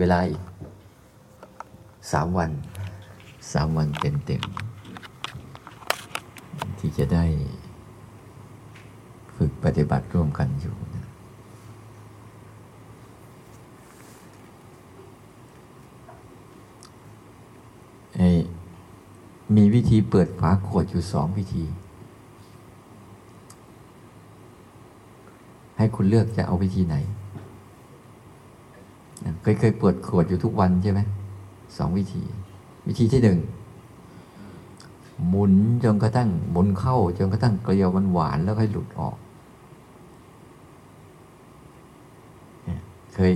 เวลาอีกสามวันสามวันเต็มเต็มๆที่จะได้ฝึกปฏิบัติร่วมกันอยู่นะไอ้มีวิธีเปิดฝาขวดอยู่สองวิธี ให้คุณเลือกจะเอาวิธีไหน เคยเคยเปิดขวดอยู่ทุกวันใช่ไหมสองวิธี วิธีที่หนึ่งหมุนจนกระทั่งหมุนเข้าจนกระทั่งเกลียวมันหวานแล้วค่อยหลุดออก เคย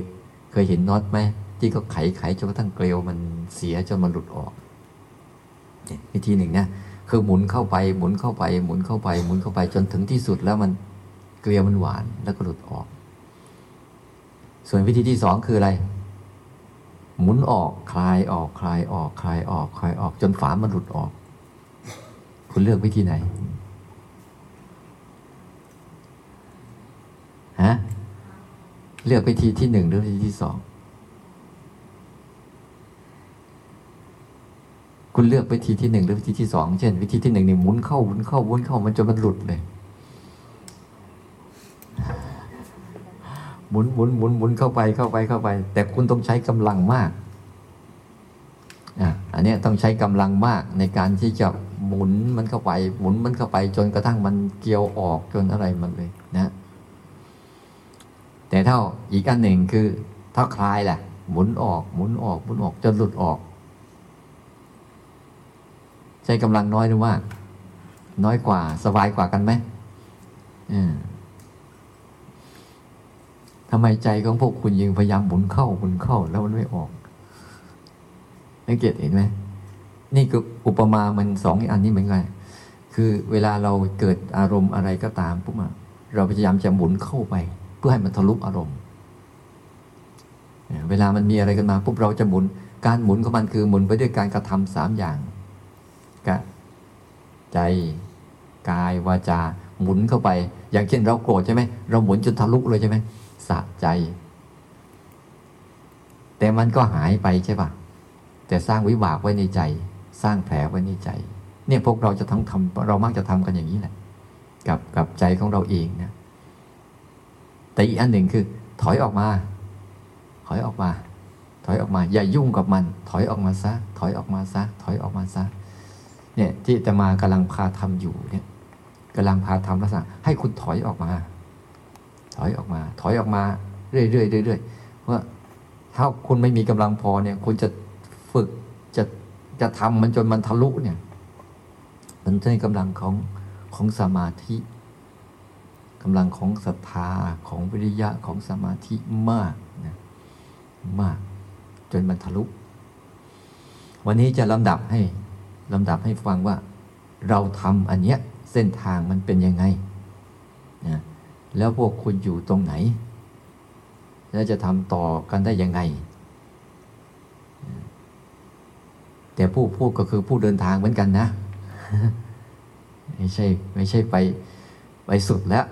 เคยเห็นน็อตไหมที่เขาไขไขจนกระทั่งเกลียวมันเสียจนมันหลุดออกวิธีหนึ่งนะคือหมุนเข้าไปหมุนเข้าไป หมุนเข้าไป หมุนเข้าไปจนถึงที่สุดแล้วมันเกลียวมันหวานแล้วก็หลุดออก ส่วนวิธีที่สองคืออะไร หมุนออกคลายออกคลายออกคลายออกคลายออกจนฝามันหลุดออก คุณเลือกวิธีไหนฮะเลือกวิธีที่หนึ่งหรือวิธีที่สองคุณเลือกวิธีที่หนึ่งหรือวิธีที่สองเช่น วิธีที่หนึ่งเนี่ยหมุนเข้าหมุนเข้าหมุนเข้ามันจนมันหลุดเลย มุนหมุนหมุนหมุนเข้าไปเข้าไปเข้าไป แต่คุณต้องใช้กำลังมากอะอันนี้ต้องใช้กำลังมากในการที่จะหมุนมันเข้าไป หมุนมันเข้าไป จนกระทั่งมันเกี่ยวออกจนอะไรมันเลยนะ แต่เท่าอีกอันหนึ่งคือถ้าคลายแหละหมุนออก หมุนออกหมุนออกจนหลุดออก ใช้กำลังน้อยหรือว่า น้อยกว่าสบายกว่ากันไหมอืม ทำไมใจของพวกคุณยังพยายามหมุนเข้าหมุนเข้าแล้วมันไม่ออกสังเกตเห็นไหมนี่คืออุปมามันสองอันนี้เหมือนกันคือเวลาเราเกิดอารมณ์อะไรก็ตามปุ๊บเราพยายามจะหมุนเข้าไป เพื่อให้มันทะลุอารมณ์ เวลามันมีอะไรกันมาปุ๊บเราจะหมุน การหมุนของมันคือหมุนไปด้วยการกระทำสามอย่างกะใจกายวาจาหมุนเข้าไป อย่างเช่นเราโกรธใช่ไหมเราหมุนจนทะลุเลยใช่ไหม สะใจ แต่มันก็หายไปใช่ปะแต่สร้างวิบากไว้ในใจ สร้างแผลไว้ในใจ เนี่ยพวกเราจะทั้งทำเรามักจะทำกันอย่างนี้แหละ กับกับใจของเราเองนะแต่อีกอันหนึ่งคือ ถอยออกมา ถอยออกมา ถอยออกมา อย่ายุ่งกับมัน ถอยออกมาซะ ถอยออกมาซะ ถอยออกมาซะ เนี่ยที่จะมากำลังพาทำอยู่เนี่ยกำลังพาทำลักษณะให้คุณถอยออกมา ถอยออกมา ถอยออกมาเรื่อยๆเรื่อยๆว่าถ้าคุณไม่มีกำลังพอเนี่ย คุณจะฝึกจะจะทำมันจนมันทะลุเนี่ยมันใช้กำลังของของสมาธิกำลังของศรัทธาของวิริยะของสมาธิมากนะมาก จนมันทะลุ วันนี้จะลำดับให้ลำดับให้ฟังว่า เราทำอันเนี้ยเส้นทางมันเป็นยังไงนะ แล้วพวกคุณอยู่ตรงไหน แล้วจะทำต่อกันได้ยังไง แต่ผู้พูดก็คือผู้เดินทางเหมือนกันนะ ไม่ใช่ไม่ใช่ไปไปสุดแล้ว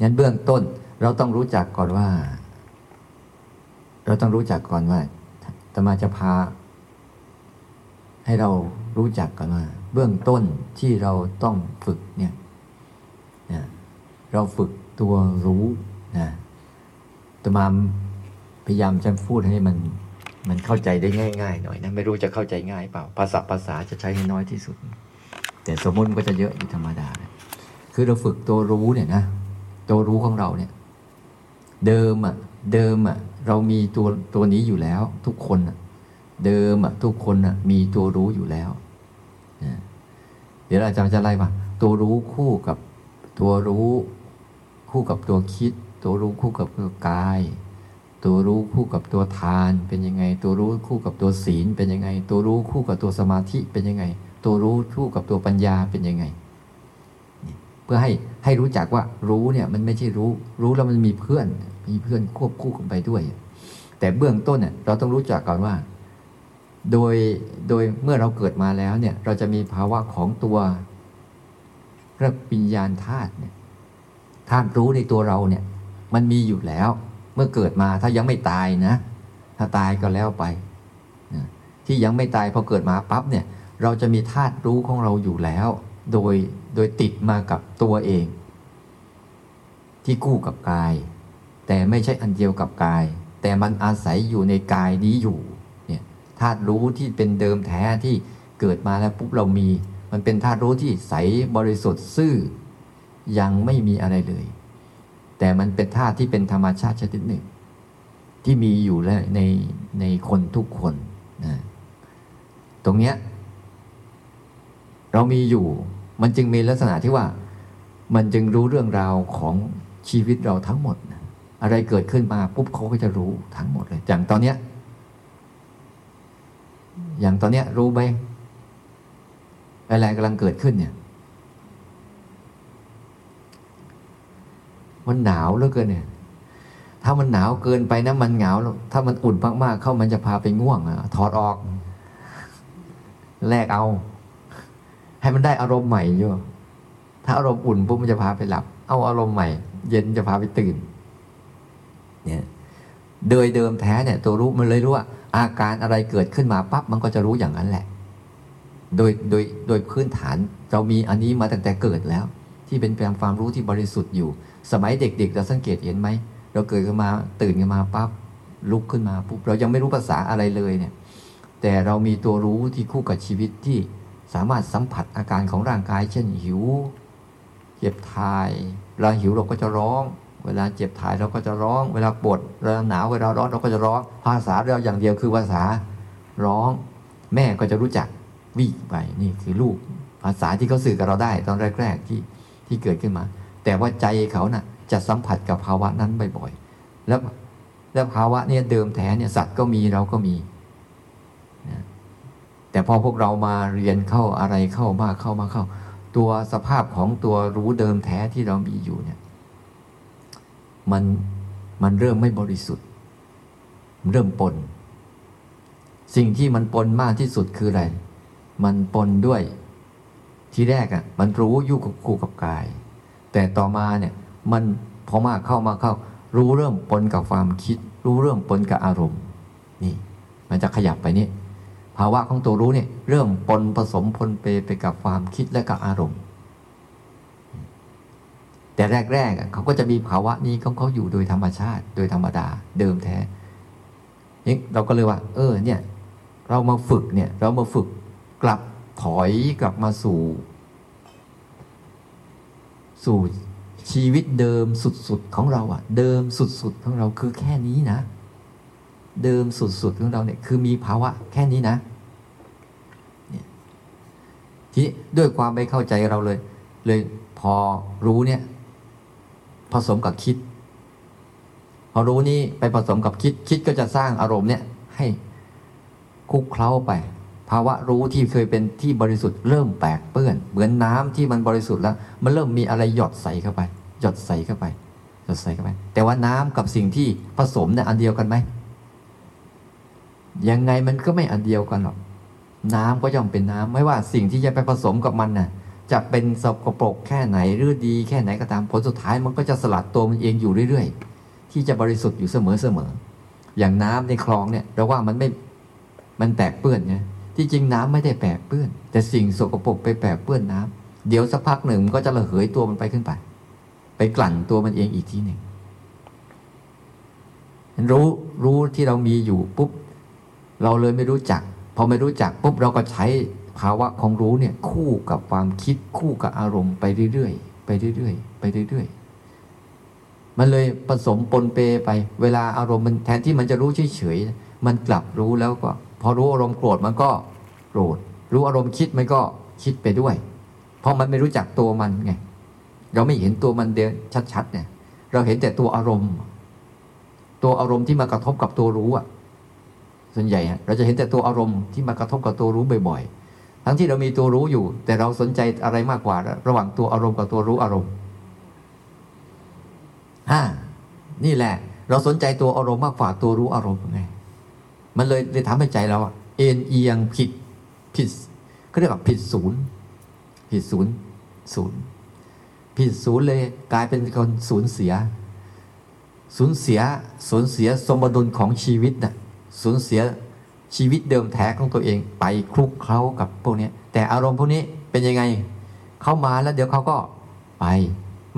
งั้นเบื้องต้นเราต้องรู้จักก่อนว่า เราต้องรู้จักก่อนว่าตมาจะพา ให้เรารู้จักก่อนว่า เบื้องต้นที่เราต้องฝึกเนี่ย นะเราฝึกตัวรู้นะตมาพยายามจะพูดให้มัน มันเข้าใจได้ง่ายๆหน่อยนะไม่รู้จะเข้าใจง่ายเปล่า ภาษาภาษาจะใช้ให้น้อยที่สุด แต่สมมติมันก็จะเยอะอยู่ธรรมดานะคือเราฝึกตัวรู้เนี่ยนะตัวรู้ของเราเนี่ย เดิมอะเดิมอะเรามีตัวตัวนี้อยู่แล้ว ทุกคนอะเดิมอะทุกคนอะมีตัวรู้อยู่แล้ว เดี๋ยวอาจารย์จะไล่มาตัวรู้คู่กับ ตัวรู้คู่กับตัวคิด ตัวรู้คู่กับตัวกาย ตัวรู้คู่กับตัวทานเป็นยังไง ตัวรู้คู่กับตัวศีลเป็นยังไง ตัวรู้คู่กับตัวสมาธิเป็นยังไง ตัวรู้คู่กับตัวปัญญาเป็นยังไง เพื่อให้ให้รู้จักว่ารู้เนี่ยมันไม่ใช่รู้ รู้แล้วมันมีเพื่อน มีเพื่อนควบคู่กันไปด้วย แต่เบื้องต้นเนี่ยเราต้องรู้จักก่อนว่า โดยโดยเมื่อเราเกิดมาแล้วเนี่ยเราจะมีภาวะของตัว รียกปิญญาณธาตุเนี่ยธาตุรู้ในตัวเราเนี่ย มันมีอยู่แล้ว เมื่อเกิดมาถ้ายังไม่ตายนะ ถ้าตายก็แล้วไปที่ยังไม่ตายพอเกิดมาปั๊บเนี่ย เราจะมีธาตุรู้ของเราอยู่แล้ว โดยโดยติดมากับตัวเอง ที่กู้กับกาย แต่ไม่ใช่อันเดียวกับกาย แต่มันอาศัยอยู่ในกายนี้อยู่เนี่ยธาตุรู้ที่เป็นเดิมแท้ที่เกิดมาแล้วปุ๊บเรามี มันเป็นธาตุรู้ที่ใสบริสุทธิ์ซื่อ ยังไม่มีอะไรเลย แต่มันเป็นธาตุที่เป็นธรรมชาติชนิดหนึ่ง ที่มีอยู่แล้วในในคนทุกคนนะตรงเนี้ยเรามีอยู่ มันจึงมีลักษณะที่ว่า มันจึงรู้เรื่องราวของชีวิตเราทั้งหมดนะอะไรเกิดขึ้นมาปุ๊บเขาก็จะรู้ทั้งหมดเลย อย่างตอนเนี้ย อย่างตอนเนี้ยรู้ไหม อะไรกำลังเกิดขึ้นเนี่ย มันหนาวเหลือเกินเนี่ย ถ้ามันหนาวเกินไปนะมันเหงาถ้ามันอุ่นมากๆ เข้ามันจะพาไปง่วงอะถอดออก แลกเอา ให้มันได้อารมณ์ใหม่อยู่ถ้าอารมณ์อุ่นปุ๊บมันจะพาไปหลับ เอาอารมณ์ใหม่ เย็นจะพาไปตื่น เนี่ย โดยเดิมแท้เนี่ย ตัวรู้มันเลยรู้ว่าอาการอะไรเกิดขึ้นมาปั๊บมันก็จะรู้อย่างนั้นแหละ โดยโดยโดยพื้นฐานเรามีอันนี้มาตั้งแต่เกิดแล้ว ที่เป็นความรู้ที่บริสุทธิ์อยู่ สมัยเด็ก ๆ เราสังเกตเห็นไหมเราเกิดขึ้นมาตื่นขึ้นมาปั๊บลุกขึ้นมาปุ๊บเรายังไม่รู้ภาษาอะไรเลยเนี่ยแต่เรามีตัวรู้ที่คู่กับชีวิตที่สามารถสัมผัสอาการของร่างกาย เช่นหิว เจ็บถ่ายเวลาหิวเราก็จะร้อง เวลาเจ็บถ่ายเราก็จะร้อง เวลาปวดเวลาหนาวเวลาร้อนเราก็จะร้อง ภาษาเราอย่างเดียวคือภาษาร้อง แม่ก็จะรู้จัก วิ่งไปนี่คือลูกภาษาที่เขาสื่อกับเราได้ ตอนแรก ๆที่ที่เกิดขึ้นมา แต่ว่าใจเขานะ่ะจะสัมผัสกับภาวะนั้นบ่อยๆแล้วแล้วภาวะเนี่ยเดิมแท้เนี่ยสัตว์ก็มีเราก็มีนะแต่พอพวกเรามาเรียนเข้าอะไรเข้ามากเข้ามาเข้า ตัวสภาพของตัวรู้เดิมแท้ที่เรามีอยู่เนี่ย มันมันเริ่มไม่บริสุทธิ์ เริ่มปน สิ่งที่มันปนมากที่สุดคืออะไร มันปนด้วย ที่แรกอะ่ะ มันรู้อยู่กับคู่กับกาย แต่ต่อมาเนี่ยมันพอมากเข้ามาเข้า รู้เริ่มปนกับความคิด รู้เริ่มปนกับอารมณ์ นี่ มันจะขยับไปนี่ภาวะของตัวรู้เนี่ย เริ่มปนผสมปนเปไปกับความคิดและกับอารมณ์ แต่แรกๆเขาก็จะมีภาวะนี้ของเขาอยู่โดยธรรมชาติ โดยธรรมดาเดิมแท้เราก็เลยว่า เออ เนี่ย เรามาฝึกเนี่ย เรามาฝึก กลับถอยกลับมาสู่ สู่ชีวิตเดิมสุดๆของเราอะเดิมสุดๆของเราคือแค่นี้นะ เดิมสุดๆของเราเนี่ยคือมีภาวะแค่นี้นะเนี่ยทีด้วยความไม่เข้าใจเราเลย เลยพอรู้เนี่ย ผสมกับคิด พอรู้นี่ไปผสมกับคิด คิดก็จะสร้างอารมณ์เนี่ย ให้คุกเคล้าไป ภาวะรู้ที่เคยเป็นที่บริสุทธิ์เริ่มแปกเปื้อน เหมือนน้ำที่มันบริสุทธิ์แล้ว มันเริ่มมีอะไรหยดใส่เข้าไป หยดใส่เข้าไปหยดใส่เข้าไป แต่ว่าน้ำกับสิ่งที่ผสมเนี่ยอันเดียวกันไหมยังไงมันก็ไม่อันเดียวกันหรอกน้ำก็ย่อมเป็นน้ำไม่ว่าสิ่งที่จะไปผสมกับมันน่ะ จะเป็นสกปรกแค่ไหนหรือดีแค่ไหนก็ตามผลสุดท้ายมันก็จะสลัดตัวมันเองอยู่เรื่อย ๆ ที่จะบริสุทธิ์อยู่เสมอๆอย่างน้ำในคลองเนี่ยเราว่ามันไม่มันแปกเปื้อนไง ที่จริงน้ำไม่ได้แปกเปื้อน แต่สิ่งสกปรกไปแปกเปื้อนน้ำเดี๋ยวสักพักหนึ่งมันก็จะระเหยตัวมันไปขึ้นไป ไปกลั่นตัวมันเองอีกทีหนึ่งรู้รู้ที่เรามีอยู่ปุ๊บ เราเลยไม่รู้จัก พอไม่รู้จักปุ๊บเราก็ใช้ภาวะของรู้เนี่ย คู่กับความคิดคู่กับอารมณ์ไปเรื่อยๆไปเรื่อยๆไปเรื่อยๆมันเลยผสมปนเปไป เวลาอารมณ์มันแทนที่มันจะรู้เฉยๆมันกลับรู้แล้วก็ พอรู้อารมณ์โกรธมันก็โกรธ รู้อารมณ์คิดมันก็คิดไปด้วย เพราะมันไม่รู้จักตัวมันไง เราไม่เห็นตัวมันเดินชัดๆเนี่ย เราเห็นแต่ตัวอารมณ์ ตัวอารมณ์ที่มากระทบกับตัวรู้อะส่วนใหญ่เราจะเห็นแต่ตัวอารมณ์ที่มากระทบกับตัวรู้บ่อยๆ ทั้งที่เรามีตัวรู้อยู่ แต่เราสนใจอะไรมากกว่า ระหว่างตัวอารมณ์กับตัวรู้อารมณ์ฮ่านี่แหละ เราสนใจตัวอารมณ์มากกว่าตัวรู้อารมณ์ไง มันเลยเลยทำให้ใจเราเอ็นเอียงผิดผิดเขาเรียกว่าผิดศูนย์ผิดศูนย์ศูนย์ผิดศูนย์เลยกลายเป็นคนสูญเสีย สูญเสียสูญเสียสมดุลของชีวิตนะ่ะสูญเสียชีวิตเดิมแท้ของตัวเองไปคลุกเคล้ากับพวกนี้แต่อารมณ์พวกนี้เป็นยังไง เข้ามาแล้วเดี๋ยวเขาก็ไป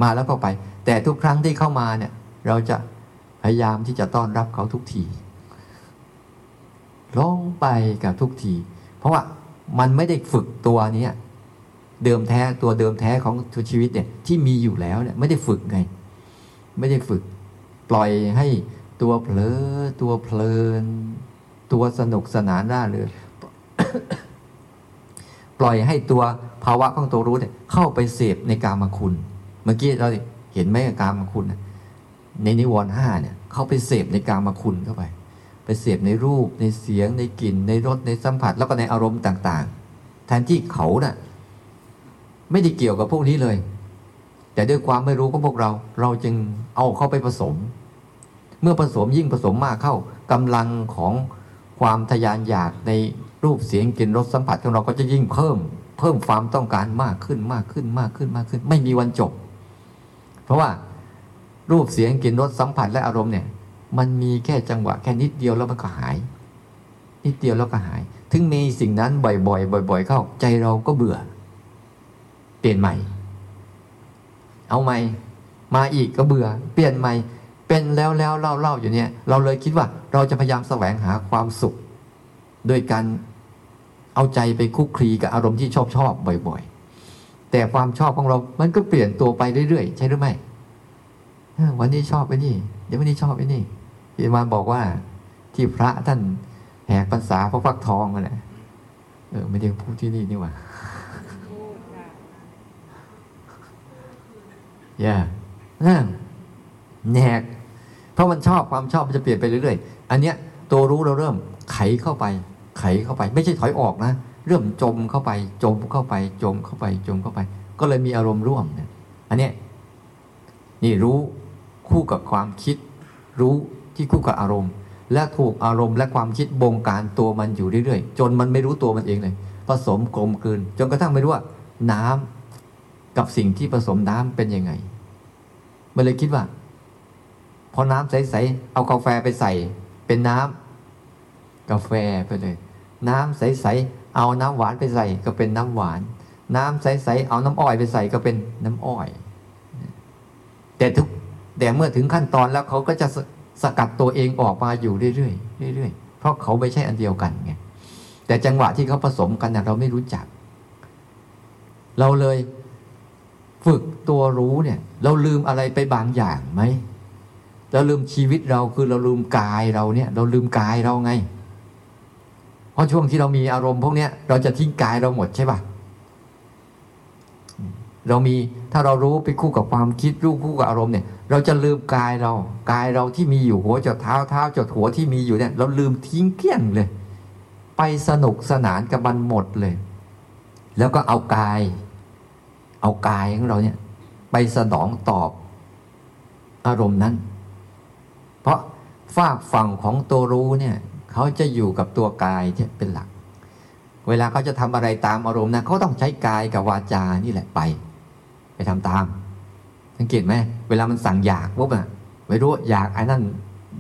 มาแล้วก็ไป แต่ทุกครั้งที่เข้ามาเนี่ย เราจะพยายามที่จะต้อนรับเขาทุกที ลงไปกับทุกที เพราะว่ามันไม่ได้ฝึกตัวนี้เดิมแท้ตัวเดิมแท้ของทุชีวิตเนี่ยที่มีอยู่แล้วเนี่ยไม่ได้ฝึกไง ไม่ได้ฝึก ปล่อยให้ตัวเผลอตัวเพลิน ตัวสนุกสนานร่าเริงปล่อยให้ตัวภาวะของตัวรู้เนี่ยเข้าไปเสพในกามคุณ เมื่อกี้เราเห็นไหมกามคุณในนิวรณ์ห้าเนี่ย เข้าไปเสพในกามคุณเข้าไป ไปเสพในรูปในเสียงในกลิ่น ในรสในสัมผัสแล้วก็ในอารมณ์ต่างๆแทนที่เขาน่ะไม่ได้เกี่ยวกับพวกนี้เลย แต่ด้วยความไม่รู้ของพวกเรา เราจึงเอาเข้าไปผสม เมื่อผสมยิ่งผสมมากเข้ากำลังของความทยานอยากในรูปเสียงกลิ่นรสสัมผัสของเราก็จะยิ่งเพิ่ม เพิ่มความต้องการมากขึ้นมากขึ้นมากขึ้นมากขึ้น ไม่มีวันจบ เพราะว่ารูปเสียงกลิ่นรสสัมผัสและอารมณ์เนี่ย มันมีแค่จังหวะแค่นิดเดียวแล้วมันก็หาย นิดเดียวแล้วก็หาย ถึงมีสิ่งนั้นบ่อยๆบ่อย ๆ เข้าใจเราก็เบื่อ เปลี่ยนใหม่ เอาใหม่ มาอีกก็เบื่อ เปลี่ยนใหม่ เป็นแล้วแล้วเล่าเล่าอยู่เนี่ย เราเลยคิดว่าเราจะพยายามแสวงหาความสุขโดยการเอาใจไปคุกคีกับอารมณ์ที่ชอบชอบบ่อย ๆ แต่ความชอบของเรา มันก็เปลี่ยนตัวไปเรื่อยๆ ใช่หรือไม่ วันนี้ชอบไปนี่เดี๋ยววันนี้ชอบไปนี่พี่มาบอกว่าที่พระท่านแหกภาษาพระฟักทองอะไรเออไม่ได้พูดที่นี่นี่ว่าอย่าแหกเพราะมันชอบความชอบมันจะเปลี่ยนไปเรื่อยๆ อันเนี้ยตัวรู้เราเริ่มไขเข้าไป ไขเข้าไป ไม่ใช่ถอยออกนะเริ่มจมเข้าไป จมเข้าไป จมเข้าไป จมเข้าไป ก็เลยมีอารมณ์ร่วมเนี่ย อันเนี้ยนี่รู้ คู่กับความคิด รู้ที่คู่กับอารมณ์ และถูกอารมณ์และความคิดบงการตัวมันอยู่เรื่อยๆ จนมันไม่รู้ตัวมันเองเลย ผสมกลมกลืน จนกระทั่งไม่รู้ว่า น้ำกับสิ่งที่ผสมน้ำเป็นยังไงมันเลยคิดว่าพอน้ำใสๆเอากาแฟไปใส่ เป็นน้ำกาแฟไปเลย น้ำใสๆเอาน้ำหวานไปใส่ ก็เป็นน้ำหวาน น้ำใสๆเอาน้ำอ้อยไปใส่ก็เป็นน้ำอ้อย แต่ทุก แต่เมื่อถึงขั้นตอนแล้วเขาก็จะสกัดตัวเองออกมาอยู่เรื่อยๆเรื่อยๆเพราะเขาไม่ใช่อันเดียวกันไงแต่จังหวะที่เขาผสมกันเราไม่รู้จัก เราเลยฝึกตัวรู้เนี่ย เราลืมอะไรไปบางอย่างไหมเราลืมชีวิตเราคือเราลืมกายเราเนี่ย เราลืมกายเราไง เพราะช่วงที่เรามีอารมณ์พวกเนี้ยเราจะทิ้งกายเราหมดใช่ปะเรามีถ้าเรารู้ไปคู่กับความคิดรู้คู่กับอารมณ์เนี่ย เราจะลืมกายเรา กายเราที่มีอยู่หัวจดเท้าเท้าจดหัวที่มีอยู่เนี่ย เราลืมทิ้งเพี้ยงเลย ไปสนุกสนานกับมันหมดเลย แล้วก็เอากาย เอากายของเราเนี่ย ไปสนองตอบอารมณ์นั้น เพราะฝากฝั่งของตัวรู้เนี่ยเขาจะอยู่กับตัวกายที่เป็นหลัก เวลาเขาจะทำอะไรตามอารมณ์นะเขาต้องใช้กายกับวาจานี่แหละไป ไปทำตาม สังเกตไหมเวลามันสั่งอยากปุ๊บอะไม่รู้อยากไอ้นั่น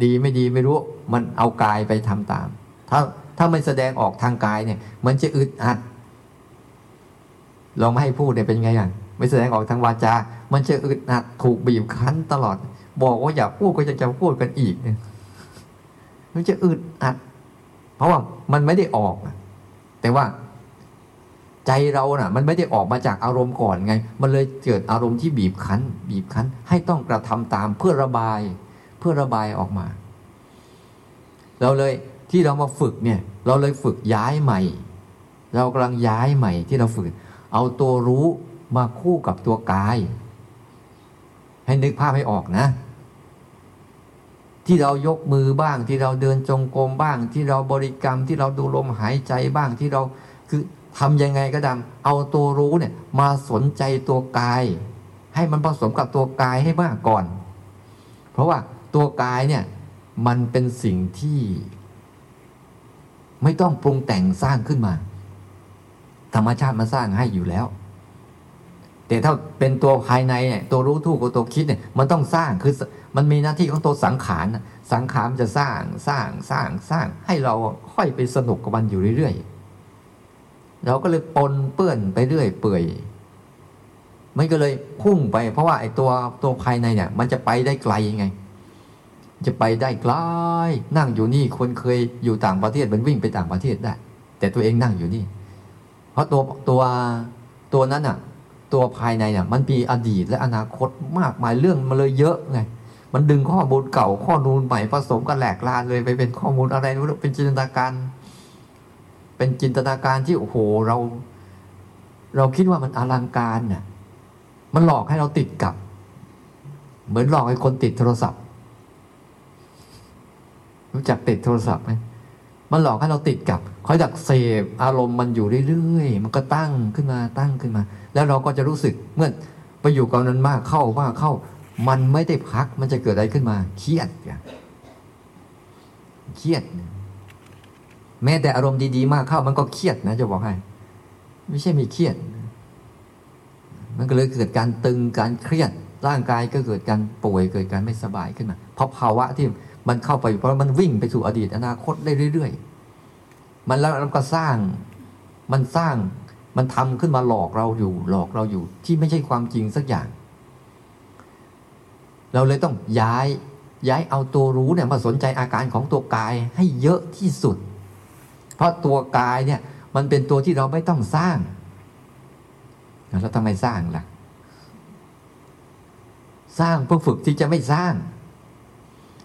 ดีไม่ดีไม่รู้มันเอากายไปทำตาม ถ้าถ้าไม่แสดงออกทางกายเนี่ย มันจะอึดอัดลองไม่ให้พูดเนี่ยเป็นไงอะไม่แสดงออกทางวาจา มันจะอึดอัดถูกบีบคั้นตลอด บอกว่าอย่าพูดก็จะจะพูดกันอีกเนี่ยมันจะอึดอัด เพราะว่ามันไม่ได้ออก แต่ว่า ใจเราน่ะมันไม่ได้ออกมาจากอารมณ์ก่อนไง มันเลยเกิดอารมณ์ที่บีบคั้น บีบคั้น ให้ต้องกระทำตามเพื่อระบาย เพื่อระบายออกมา เราเลยที่เรามาฝึกเนี่ย เราเลยฝึกย้ายใหม่ เรากำลังย้ายใหม่ที่เราฝึก เอาตัวรู้มาคู่กับตัวกาย ให้นึกภาพให้ออกนะ ที่เรายกมือบ้างที่เราเดินจงกรมบ้าง ที่เราบริกรรมที่เราดูลมหายใจบ้างที่เราคือ ทำยังไงก็ดำเอาตัวรู้เนี่ย มาสนใจตัวกาย ให้มันผสมกับตัวกายให้มากก่อน เพราะว่าตัวกายเนี่ย มันเป็นสิ่งที่ ไม่ต้องปรุงแต่งสร้างขึ้นมา ธรรมชาติมาสร้างให้อยู่แล้ว แต่ถ้าเป็นตัวภายในเนี่ยตัวรู้ทูกกับตัวคิดเนี่ย มันต้องสร้างคือมันมีหน้าที่ของตัวสังขารสังขารจะสร้างสร้างสร้างสร้างให้เราค่อยไปสนุกกับมันอยู่เรื่อยๆ เราก็เลยปนเปื้อนไปเรื่อยเปื่อยมันก็เลยพุ่งไป เพราะว่าไอ้ตัวตัวภายในเนี่ย มันจะไปได้ไกลยังไง จะไปได้ไกล นั่งอยู่นี่คนเคยอยู่ต่างประเทศมันวิ่งไปต่างประเทศได้ แต่ตัวเองนั่งอยู่นี่ เพราะตัวตัวตัวนั้นอะ ตัวภายในเนี่ย มันมีอดีตและอนาคตมากมายเรื่องมาเลยเยอะไง มันดึงข้อมูลเก่าข้อมูลใหม่ผสมกันแหลกลานเลยไปเป็นข้อมูลอะไรรู้เป็นจินตนาการ เป็นจินตนาการที่โอ้โหเรา เราคิดว่ามันอลังการเนี่ยมันหลอกให้เราติดกับ เหมือนหลอกให้คนติดโทรศัพท์ รู้จักติดโทรศัพท์ไหมมันหลอกให้เราติดกับคอยดักเสพอารมณ์มันอยู่เรื่อยๆมันก็ตั้งขึ้นมาตั้งขึ้นมา แล้วเราก็จะรู้สึกเมื่อไปอยู่กับนั้นมากเข้ามากเข้า มันไม่ได้พักมันจะเกิดอะไรขึ้นมา เครียดเครียด แม้แต่อารมณ์ดีๆมากเข้ามันก็เครียดนะจะบอกให้ ไม่ใช่มีเครียด มันก็เลยเกิดการตึงการเครียดร่างกายก็เกิดการป่วยเกิดการไม่สบายขึ้นมาเพราะภาวะที่มันเข้าไปเพราะมันวิ่งไปสู่อดีตอนาคตได้เรื่อยๆ มันแล้วมันก็สร้างมันสร้างมันทำขึ้นมาหลอกเราอยู่ หลอกเราอยู่ ที่ไม่ใช่ความจริงสักอย่าง เราเลยต้องย้ายย้ายเอาตัวรู้เนี่ยมาสนใจอาการของตัวกายให้เยอะที่สุด เพราะตัวกายเนี่ย มันเป็นตัวที่เราไม่ต้องสร้างแล้วทำไมสร้างล่ะ สร้างเพื่อฝึกที่จะไม่สร้าง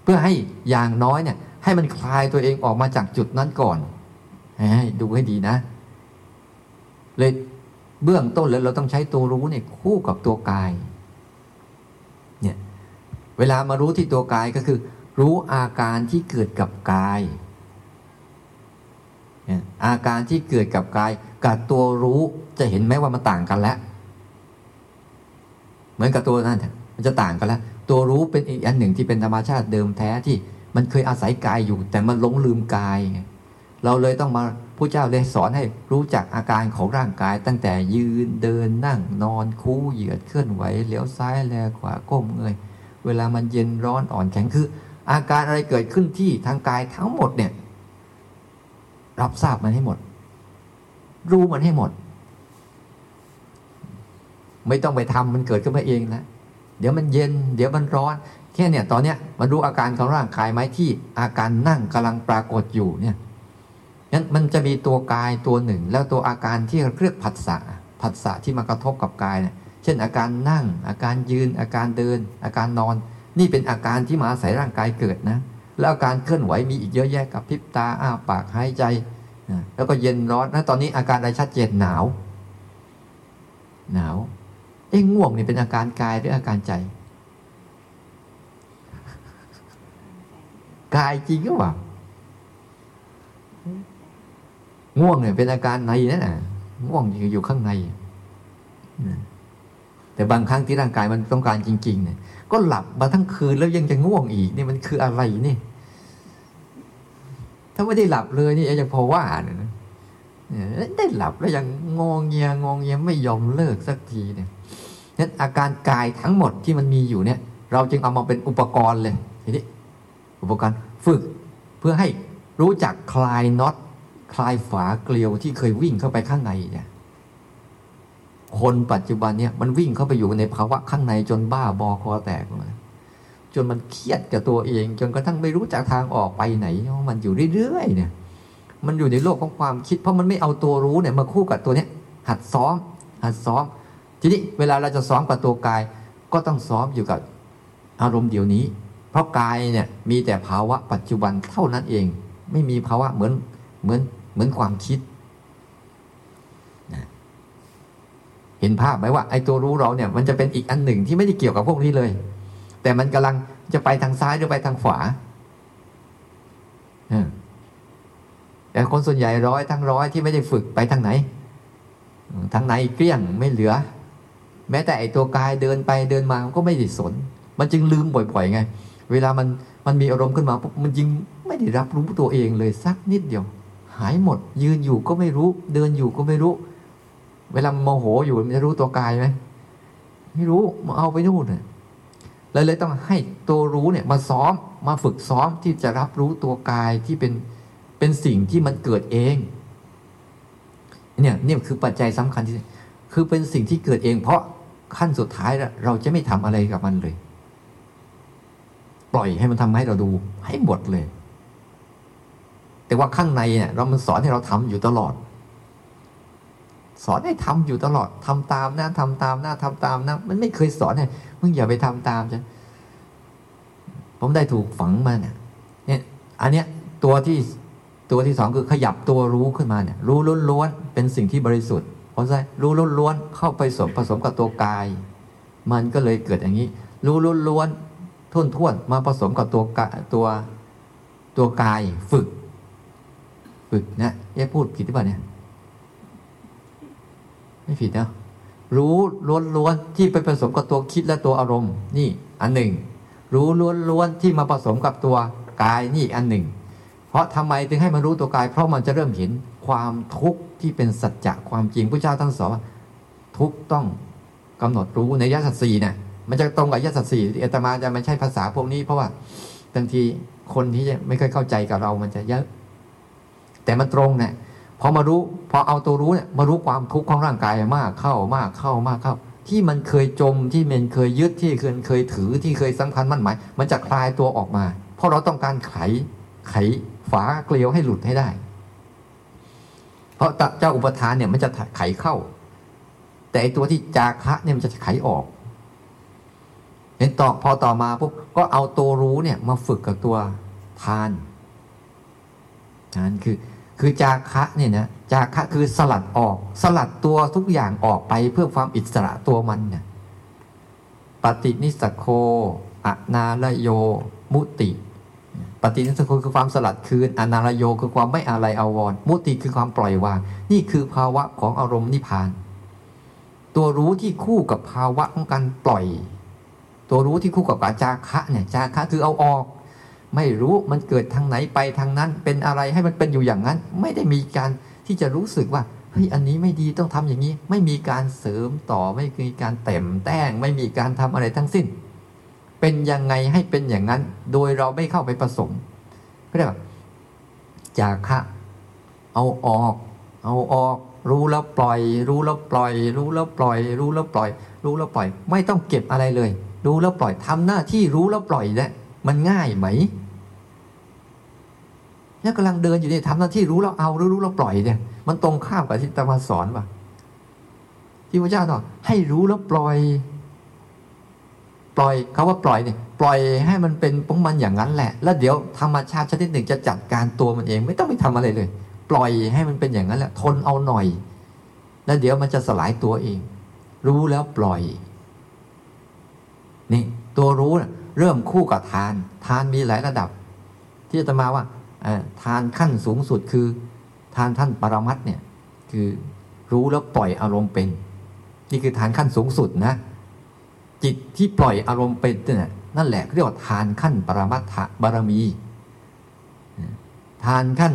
เพื่อให้อย่างน้อยเนี่ย ให้มันคลายตัวเองออกมาจากจุดนั้นก่อนดูให้ดีนะ เลยเบื้องต้นแล้วเราต้องใช้ตัวรู้เนี่ยคู่กับตัวกาย เนี่ย เวลามารู้ที่ตัวกายก็คือ รู้อาการที่เกิดกับกาย อาการที่เกิดกับกายกับตัวรู้จะเห็นไหมว่ามันต่างกันแล้ว เหมือนกับตัวนั้นมันจะต่างกันแล้ว ตัวรู้เป็นอีกอันหนึ่งที่เป็นธรรมชาติเดิมแท้ที่มันเคยอาศัยกายอยู่ แต่มันหลงลืมกาย เราเลยต้องมาผู้เจ้าเลยสอนให้รู้จักอาการของร่างกาย ตั้งแต่ยืนเดินนั่งนอนคู่เหยียดเคลื่อนไหวเลี้ยวซ้ายแลขวาก้มเงยเวลามันเย็นร้อนอ่อนแข็งคือ อาการอะไรเกิดขึ้นที่ทางกายทั้งหมดเนี่ย รับทราบมันให้หมด รู้มันให้หมด ไม่ต้องไปทำมันเกิดขึ้นมาเองนะเดี๋ยวมันเย็น เดี๋ยวมันร้อนแค่เนี่ยตอนเนี้ยมาดูอาการของร่างกายไหมที่อาการนั่งกำลังปรากฏอยู่เนี่ยนั้นมันจะมีตัวกายตัวหนึ่ง แล้วตัวอาการที่เรียกผัสสะผัสสะที่มากระทบกับกายเนี่ยเช่น อาการนั่ง อาการยืน อาการเดิน อาการนอน นี่เป็นอาการที่มาอาศัยร่างกายเกิดนะ แล้วการเคลื่อนไหวมีอีกเยอะแยะกับพิบตาอ้าปากหายใจ แล้วก็เย็นร้อนนะตอนนี้อาการอะไรชัดเจนหนาว หนาว เอ้ง่วงนี่เป็นอาการกายหรืออาการใจกายจริงก็ว่าง่วงเนี่ยเป็นอาการในนั่นแหละง่วงอยู่อยู่ข้างในแต่บางครั้งที่ร่างกายมันต้องการจริง ๆ เนี่ย ก็หลับมาทั้งคืนแล้วยังจะง่วงอีกนี่มันคืออะไรนี่ ถ้าไม่ได้หลับเลยนี่ยังพอว่าเนี่ยได้หลับแล้วยังงงเงียงงเงียไม่ยอมเลิกสักทีเนี่ยนั้นอาการกายทั้งหมดที่มันมีอยู่เนี่ย เราจึงเอามาเป็นอุปกรณ์เลยทีนี้อุปกรณ์ฝึกเพื่อให้รู้จักคลายน็อตคลายฝาเกลียวที่เคยวิ่งเข้าไปข้างในเนี่ย คนปัจจุบันเนี่ยมันวิ่งเข้าไปอยู่ในภาวะข้างในจนบ้าบอคอแตกเลยจนมันเครียดกับตัวเอง จนกระทั่งไม่รู้จักทางออกไปไหน มันอยู่เรื่อยๆเนี่ย มันอยู่ในโลกของความคิด เพราะมันไม่เอาตัวรู้เนี่ยมาคู่กับตัวเนี้ยหัดซ้อม หัดซ้อม ทีนี้เวลาเราจะซ้อมกับตัวกาย ก็ต้องซ้อมอยู่กับอารมณ์เดี๋ยวนี้ เพราะกายเนี่ยมีแต่ภาวะปัจจุบันเท่านั้นเอง ไม่มีภาวะเหมือนเหมือนเหมือนความคิดนะ เห็นภาพไหมว่าไอ้ตัวรู้เราเนี่ยมันจะเป็นอีกอันหนึ่งที่ไม่ได้เกี่ยวกับพวกนี้เลย แต่มันกำลังจะไปทางซ้ายหรือไปทางขวาแต่คนส่วนใหญ่ร้อยทั้งร้อยที่ไม่ได้ฝึกไปทางไหน ทางไหนเกลี้ยงไม่เหลือ แม้แต่ไอตัวกายเดินไปเดินมาก็ไม่ได้สน มันจึงลืมบ่อยๆไง เวลามันมันมีอารมณ์ขึ้นมาปุ๊บมันจึงไม่ได้รับรู้ตัวเองเลยสักนิดเดียว หายหมด ยืนอยู่ก็ไม่รู้ เดินอยู่ก็ไม่รู้ เวลาโมโหอยู่มันจะรู้ตัวกายไหมไม่รู้มาเอาไปนู่นเนี่ยเลยเลยต้องให้ตัวรู้เนี่ยมาซ้อมมาฝึกซ้อมที่จะรับรู้ตัวกายที่เป็นเป็นสิ่งที่มันเกิดเอง เนี่ยนี่คือปัจจัยสำคัญที่คือเป็นสิ่งที่เกิดเอง เพราะขั้นสุดท้ายเราจะไม่ทำอะไรกับมันเลย ปล่อยให้มันทำให้เราดูให้หมดเลย แต่ว่าข้างในเนี่ยเรามันสอนให้เราทำอยู่ตลอด สอนให้ทำอยู่ตลอดทำตามนะทำตามนะทำตามนะ มันไม่เคยสอนเนี่ยมึงอย่าไปทำตามฉันผมได้ถูกฝังมาเนี่ยเนี่ย อันเนี้ยตัวที่ตัวที่สองคือขยับตัวรู้ขึ้นมาเนี่ย รู้ล้วนๆเป็นสิ่งที่บริสุทธิ์เพราะฉะนั้นรู้ล้วนๆเข้าไปสมผสมกับตัวกาย มันก็เลยเกิดอย่างนี้ รู้ล้วนๆทุ่นท่วนมาผสมกับตัวกะตัวตัวกายฝึก ฝึกนะเอ๊พูดผิดหรือเปล่าเนี่ย ไม่ผิดนะ รู้ล้วนๆที่ไปผสมกับตัวคิดและตัวอารมณ์ นี่อันหนึ่ง รู้ล้วนๆที่มาผสมกับตัวกายนี่อันหนึ่ง เพราะทำไมถึงให้มันรู้ตัวกาย เพราะมันจะเริ่มเห็นความทุกข์ที่เป็นสัจจะความจริงพระเจ้าทั้งสอนทุกต้องกำหนดรู้ในยสัตสีเนี่ยมันจะตรงกับยสัตสีเอตมาจะไม่ใช่ภาษาพวกนี้ เพราะว่าบางทีคนที่ไม่ค่อยเข้าใจกับเรามันจะเยอะ แต่มันตรงเนี่ย พอมารู้พอเอาตัวรู้เนี่ยมารู้ความทุกข์ของร่างกายมากเข้ามากเข้ามากเข้า ที่มันเคยจมที่มันเคยยึดที่เคยเคยถือที่เคยสำคัญมั่นหมาย มันจะคลายตัวออกมา เพราะเราต้องการไขไขฝาเกลียวให้หลุดให้ได้ เพราะเจ้าอุปทานเนี่ยมันจะไขเข้า แต่ตัวที่จาคะเนี่ยมันจะไขออกเห็นต่อพอต่อมาปุ๊บก็เอาตัวรู้เนี่ยมาฝึกกับตัวทานทานคือ คือจาคะเนี่ยนะจาคะคือสลัดออก สลัดตัวทุกอย่างออกไปเพื่อความอิสระตัวมันเนี่ยปฏินิสโคอนาลโย มุติ ปฏินิสโคคือความสลัดคืนอนาลโยคือความไม่อะไรอาวรมุติคือความปล่อยวาง นี่คือภาวะของอารมณ์นิพพาน ตัวรู้ที่คู่กับภาวะของการปล่อย ตัวรู้ที่คู่กับอาจาคะเนี่ยจาคะคือเอาออก ไม่รู้มันเกิดทางไหนไปทางนั้น เป็นอะไรให้มันเป็นอยู่อย่างนั้น ไม่ได้มีการที่จะรู้สึกว่าเฮ้ยอันนี้ไม่ดีต้องทำอย่างนี้ ไม่มีการเสริมต่อไม่มีการเต็มแต้ง ไม่มีการทำอะไรทั้งสิ้น เป็นยังไงให้เป็นอย่างนั้น โดยเราไม่เข้าไปผสมก็เรียกว่าจากคะเอาออก เอาออก รู้แล้วปล่อย รู้แล้วปล่อย รู้แล้วปล่อย รู้แล้วปล่อย รู้แล้วปล่อย ไม่ต้องเก็บอะไรเลย รู้แล้วปล่อยทำหน้าที่รู้แล้วปล่อยแหละ มันง่ายไหมเนี่ยกำลังเดินอยู่เนี่ยทำหน้าที่รู้แล้วเอารู้รู้แล้วปล่อยเนี่ย มันตรงข้ามกับที่ตมาสอนป่ะที่พระเจ้าบอกให้รู้แล้วปล่อย ปล่อยเขาว่าปล่อยเนี่ยปล่อยให้มันเป็นของมันอย่างนั้นแหละ แล้วเดี๋ยวธรรมชาติชนิดหนึ่งจะจัดการตัวมันเอง ไม่ต้องไปทำอะไรเลย ปล่อยให้มันเป็นอย่างนั้นแหละ ทนเอาหน่อย แล้วเดี๋ยวมันจะสลายตัวเอง รู้แล้วปล่อย นี่ ตัวรู้นะ เริ่มคู่กับทาน ทานมีหลายระดับ ที่จะมาว่าทานขั้นสูงสุดคือ ทานท่านปรมัตเนี่ยคือรู้แล้วปล่อยอารมณ์เป็น นี่คือทานขั้นสูงสุดนะ จิตที่ปล่อยอารมณ์เป็นเนี่ยนั่นแหละเรียกว่าทานขั้นปรมัตถบารมี ทานขั้น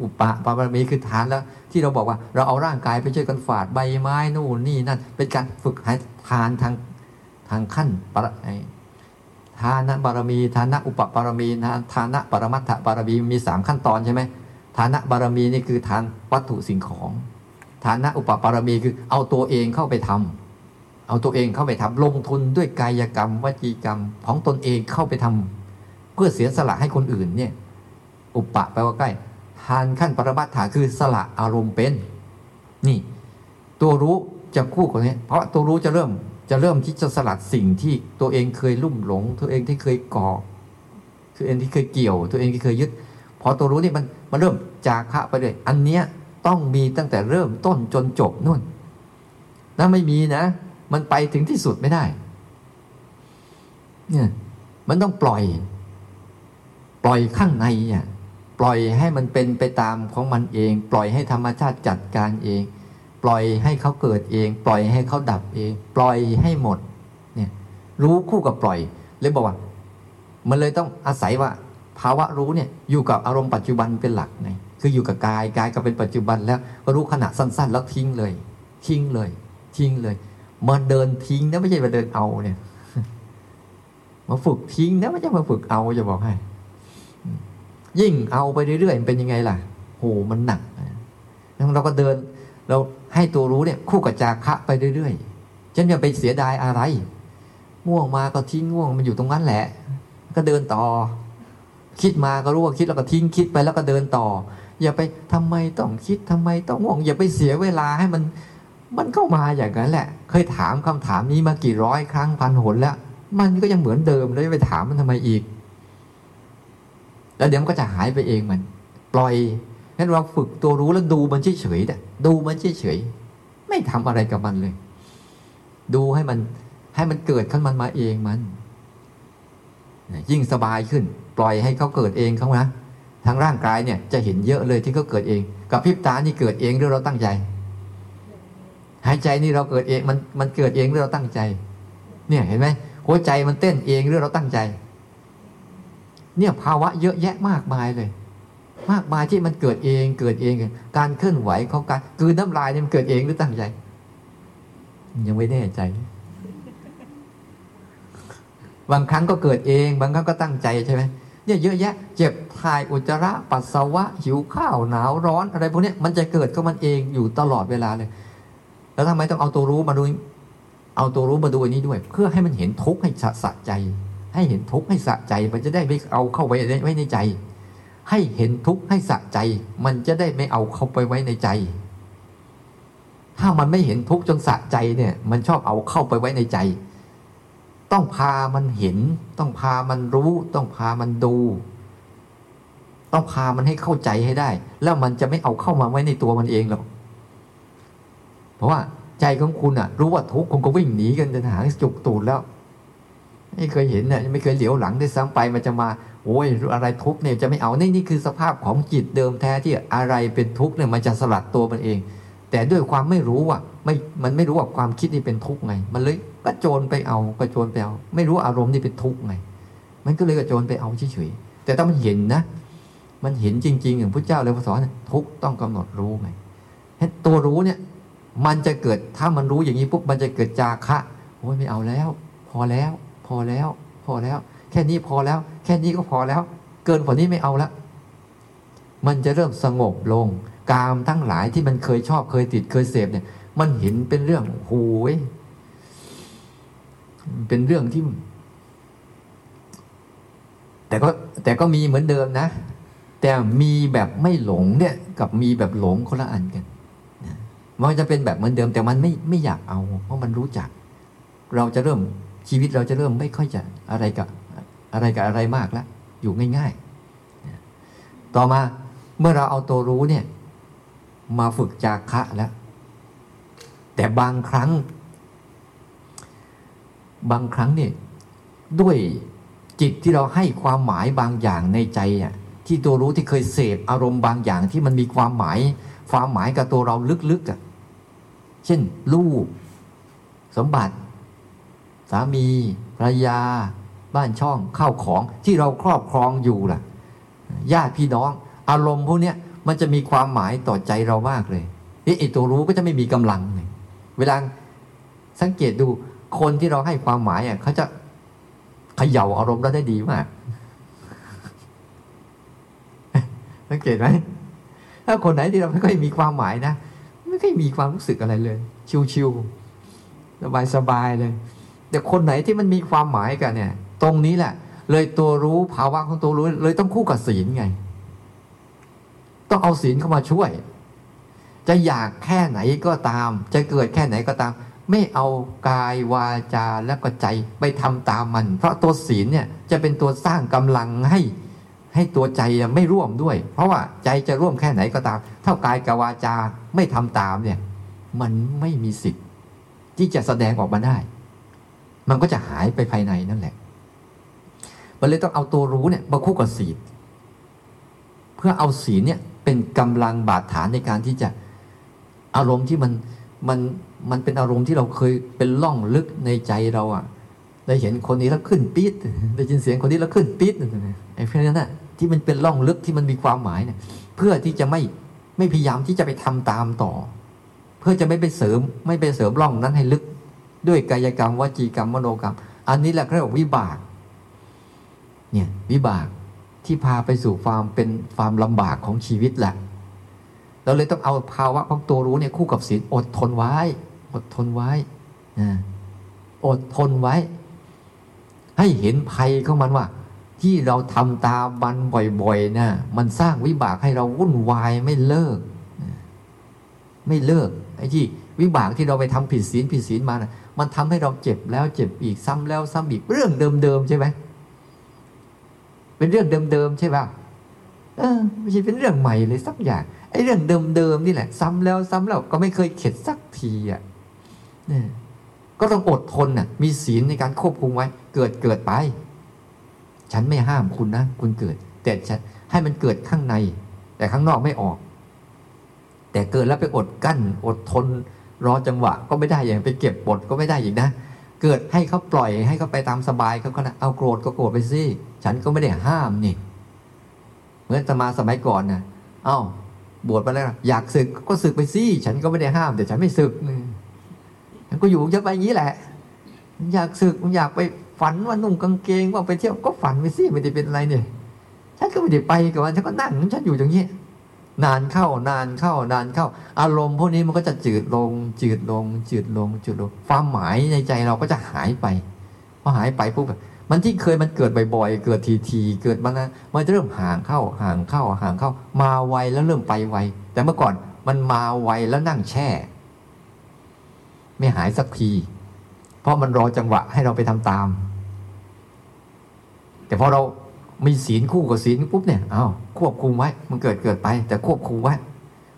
อุปะบารมีคือทานแล้ว ที่เราบอกว่า เราเอาร่างกายไปช่วยกันฝาดใบไม้นู่นนี่นั่นเป็นการฝึกให้ทานทางทางขั้นปร ทานะบารมีทานะอุปบารมีทานะปรมัตถบารมีมีสามขั้นตอนใช่ไหมทานะบารมีนี่คือทานวัตถุสิ่งของทานะอุปบารมีคือเอาตัวเองเข้าไปทำเอาตัวเองเข้าไปทำลงทุนด้วยกายกรรมวจีกรรมของตนเองเข้าไปทำเพื่อเสียสละให้คนอื่นเนี่ยอุปะแปลว่าใกล้ทานขั้นปรมัตถาคือสละอารมณ์เป็น นี่ ตัวรู้จะคู่กับนี้เพราะตัวรู้จะเริ่ม จะเริ่มที่จะสลัดสิ่งที่ตัวเองเคยลุ่มหลง ตัวเองที่เคยก่อตัวเองที่เคยเกี่ยว ตัวเองที่เคยยึด พอตัวรู้นี่มันมันเริ่มจาคะไปเลยอันเนี้ยต้องมีตั้งแต่เริ่มต้นจนจบนู่นถ้าไม่มีนะ มันไปถึงที่สุดไม่ได้ เนี่ย มันต้องปล่อย ปล่อยข้างในอะปล่อยให้มันเป็นไปตามของมันเอง ปล่อยให้ธรรมชาติจัดการเอง ปล่อยให้เขาเกิดเอง ปล่อยให้เขาดับเอง ปล่อยให้หมดเนี่ยรู้คู่กับปล่อยเลยบอกว่า มันเลยต้องอาศัยว่า ภาวะรู้เนี่ยอยู่กับอารมณ์ปัจจุบันเป็นหลักไงคืออยู่กับกายกายก็เป็นปัจจุบันแล้วก็รู้ขณะสั้น ๆ แล้วทิ้งเลย ทิ้งเลย ทิ้งเลยมาเดินทิ้งนะไม่ใช่มาเดินเอาเนี่ยมาฝึกทิ้งนะไม่ใช่มาฝึกเอาจะบอกให้ยิ่งเอาไปเรื่อยๆเป็นยังไงล่ะโหมันหนักแล้วเราก็เดิน เราให้ตัวรู้เนี่ยคู่กับจาคะไปเรื่อยๆฉันจะไปเสียดายอะไรง่วงมาก็ทิ้งง่วงมันอยู่ตรงนั้นแหละ ก็เดินต่อ คิดมาก็รู้ว่าคิดแล้วก็ทิ้งคิดไปแล้วก็เดินต่อ อย่าไปทำไมต้องคิดทำไมต้องง่วง อย่าไปเสียเวลาให้มันมันเข้ามาอย่างนั้นแหละ เคยถามคำถามนี้มากี่ร้อยครั้งพันหนแล้ว มันก็ยังเหมือนเดิมแล้วไปถามมันทำไมอีก แล้วเดี๋ยวมันก็จะหายไปเองมัน ปล่อยงั้นเราฝึกตัวรู้แล้วดูมันเฉยๆ ดูมันเฉยๆไม่ทำอะไรกับมันเลย ดูให้มันให้มันเกิดขึ้นมันมาเองมัน ยิ่งสบายขึ้น ปล่อยให้เขาเกิดเองเขานะทางร่างกายเนี่ย จะเห็นเยอะเลยที่เขาเกิดเอง กับพิบตานี่เกิดเองหรือเราตั้งใจ หายใจนี่เราเกิดเองมันมันเกิดเองหรือเราตั้งใจ เนี่ยเห็นไหมหัวใจมันเต้นเองหรือเราตั้งใจ เนี่ยภาวะเยอะแยะมากมายเลย มากมายที่มันเกิดเองเกิดเอง การเคลื่อนไหวของการคืนน้ำลายเนี่ยมันเกิดเองหรือตั้งใจ ยังไม่แน่ใจ บางครั้งก็เกิดเอง บางครั้งก็ตั้งใจใช่ไหมเนี่ยเยอะแยะ เจ็บถ่ายอุจจาระปัสสาวะหิวข้าวหนาวร้อน อะไรพวกนี้มันจะเกิดก็มันเองอยู่ตลอดเวลาเลย แล้วทำไมต้องเอาตัวรู้มาดู เอาตัวรู้มาดูอันนี้ด้วย เพื่อให้มันเห็นทุกข์ให้สะใจ ให้เห็นทุกข์ให้สะใจ มันจะได้ไม่เอาเข้าไว้ไว้ในใจ ให้เห็นทุกข์ให้สะใจ มันจะได้ไม่เอาเข้าไปไว้ในใจ ถ้ามันไม่เห็นทุกข์จนสะใจเนี่ย มันชอบเอาเข้าไปไว้ในใจ ต้องพามันเห็น ต้องพามันรู้ ต้องพามันดู ต้องพามันให้เข้าใจให้ได้ แล้วมันจะไม่เอาเข้ามาไว้ในตัวมันเองหรอกเพราะว่าใจของคุณอะรู้ว่าทุกข์คุณก็วิ่งหนีกันจะหาจุกตูดแล้ว ไม่เคยเห็นเนี่ยไม่เคยเหลียวหลังได้ซ้ำไปมันจะมาโอ้ยอะไรทุกเนี่ยจะไม่เอานี่นี่คือสภาพของจิตเดิมแท้ที่อะไรเป็นทุกเนี่ยมันจะสลัดตัวมันเอง แต่ด้วยความไม่รู้อะไม่มันไม่รู้ว่าความคิดนี่เป็นทุกไง มันเลยก็โจรไปเอาก็โจรไปเอาไม่รู้อารมณ์นี่เป็นทุกไง มันก็เลยก็โจรไปเอาเฉยๆแต่ถ้ามันเห็นนะ มันเห็นจริง ๆ อย่างพระเจ้าเลยพระสอนทุกต้องกำหนดรู้ไงตัวรู้เนี่ย มันจะเกิดถ้ามันรู้อย่างนี้ปุ๊บมันจะเกิดจาคะโอ้ยไม่เอาแล้ว พอแล้ว อแล้ว พอแล้ว แค่นี้พอแล้ว แค่นี้ก็พอแล้ว เกินกว่านี้ไม่เอาละ มันจะเริ่มสงบลง กามทั้งหลายที่มันเคยชอบเคยติดเคยเสพเนี่ย มันเห็นเป็นเรื่องโอ้ยเป็นเรื่องที่ แต่ก็แต่ก็มีเหมือนเดิมนะ แต่มีแบบไม่หลงเนี่ย กับมีแบบหลงคนละอันกันมันจะเป็นแบบเหมือนเดิม แต่มันไม่ไม่อยากเอา เพราะมันรู้จัก เราจะเริ่ม ชีวิตเราจะเริ่มไม่ค่อยจะอะไรกับอะไรกับอะไรมากแล้วอยู่ง่ายๆ ต่อมาเมื่อเราเอาตัวรู้เนี่ย มาฝึกจากคะแล้ว แต่บางครั้ง บางครั้งเนี่ยด้วยจิตที่เราให้ความหมายบางอย่างในใจอะที่ตัวรู้ที่เคยเสพอารมณ์บางอย่างที่มันมีความหมาย ความหมายกับตัวเราลึกๆอะเช่นลูกสมบัติ สามีภรรยา บ้านช่องข้าวของที่เราครอบครองอยู่ล่ะญาติพี่น้อง อารมณ์พวกนี้มันจะมีความหมายต่อใจเรามากเลยไอ้ตัวรู้ก็จะไม่มีกำลังเลยเวลาสังเกตดูคนที่เราให้ความหมายอะเขาจะเขย่าอารมณ์เราได้ดีมากสังเกตไหมถ้าคนไหนที่เราไม่ค่อยมีความหมายนะ ไม่ค่อยมีความรู้สึกอะไรเลย ชิวๆสบายๆเลย แต่คนไหนที่มันมีความหมายกันเนี่ย ตรงนี้แหละ เลยตัวรู้ภาวะของตัวรู้ เลยต้องคู่กับศีลไง ต้องเอาศีลเข้ามาช่วย จะอยากแค่ไหนก็ตาม จะเกิดแค่ไหนก็ตาม ไม่เอากายวาจาและก็ใจไปทำตามมัน เพราะตัวศีลเนี่ยจะเป็นตัวสร้างกำลังให้ให้ตัวใจไม่ร่วมด้วย เพราะว่าใจจะร่วมแค่ไหนก็ตาม เท่ากายกับวาจาไม่ทำตามเนี่ย มันไม่มีสิทธิ์ที่จะแสดงออกมาได้ มันก็จะหายไปภายในนั่นแหละ มันเลยต้องเอาตัวรู้เนี่ยมาคู่กับศีลเพื่อเอาศีลเนี่ยเป็นกำลังบาดฐานในการที่จะอารมณ์ที่มันมันมันเป็นอารมณ์ที่เราเคยเป็นล่องลึกในใจเราอะ ได้เห็นคนนี้แล้วขึ้นปี๊ดได้ยินเสียงคนนี้แล้วขึ้นปี๊ดไอ้เพราะนั้นนะที่มันเป็นล่องลึกที่มันมีความหมายเนี่ย เพื่อที่จะไม่ไม่พยายามที่จะไปทำตามต่อ เพื่อจะไม่ไปเสริมไม่ไปเสริมล่องนั้นให้ลึก ด้วยกายกรรมวจีกรรมมโนกรรม อันนี้แหละเรียกว่าวิบาก เนี่ยวิบากที่พาไปสู่ความเป็นความลำบากของชีวิตแหละ เราเลยต้องเอาภาวะของตัวรู้เนี่ยคู่กับศีลอดทนไว้ อดทนไว้นะอดทนไว้ ให้เห็นภัยของมันว่า ที่เราทำตามมันบ่อยๆนะมันสร้างวิบากให้เราวุ่นวายไม่เลิก ไม่เลิกไอ้ที่วิบากที่เราไปทำผิดศีลผิดศีลมานะ มันทำให้เราเจ็บแล้วเจ็บอีกซ้ำแล้วซ้ำอีกเรื่องเดิมๆใช่ไหมเป็นเรื่องเดิมๆใช่ป่ะเออไม่ใช่เป็นเรื่องใหม่เลยสักอย่างไอ้เรื่องเดิมๆนี่แหละ ซ้ำแล้วซ้ำแล้วก็ไม่เคยเข็ดสักทีอะเนี่ยก็ต้องอดทนน่ะ มีศีลในการควบคุมไว้ เกิดเกิดไป ฉันไม่ห้ามคุณนะคุณเกิด แต่ฉันให้มันเกิดข้างใน แต่ข้างนอกไม่ออก แต่เกิดแล้วไปอดกั้น อดทน รอจังหวะก็ไม่ได้อย่างไปเก็บบทก็ไม่ได้อีกนะ เกิดให้เขาปล่อยให้เขาไปตามสบายเขาก็นะเอาโกรธก็โกรธไปสิฉันก็ไม่ได้ห้ามนี่ เหมือนตมาสมัยก่อนนะเอ้าบวชไปแล้วอยากศึกก็ศึกไปสิฉันก็ไม่ได้ห้ามแต่ฉันไม่ศึกฉันก็อยู่จะไปอย่างนี้แหละ อยากศึกอยากไปฝันว่านุ่งกางเกงว่าไปเที่ยวก็ฝันไปสิไม่ได้เป็นอะไรเนี่ยฉันก็ไม่ได้ไปกับมันฉันก็นั่งฉันอยู่อย่างนี้ นานเข้านานเข้านานเข้า อารมณ์พวกนี้มันก็จะจืดลง จืดลง จืดลง จืดลง ความหมายในใจเราก็จะหายไปพอหายไปปุ๊บมันที่เคยมันเกิดบ่อยๆ เกิดทีๆ เกิดมานะมันจะเริ่มห่างเข้า ห่างเข้า ห่างเข้า มาไวแล้วเริ่มไปไว แต่เมื่อก่อนมันมาไวแล้วนั่งแช่ ไม่หายสักที เพราะมันรอจังหวะให้เราไปทำตาม แต่พอเรา มีศีลคู่กับศีลปุ๊บเนี่ยอ้าวควบคุมไว้ มันเกิดเกิดไป แต่ควบคุมไว้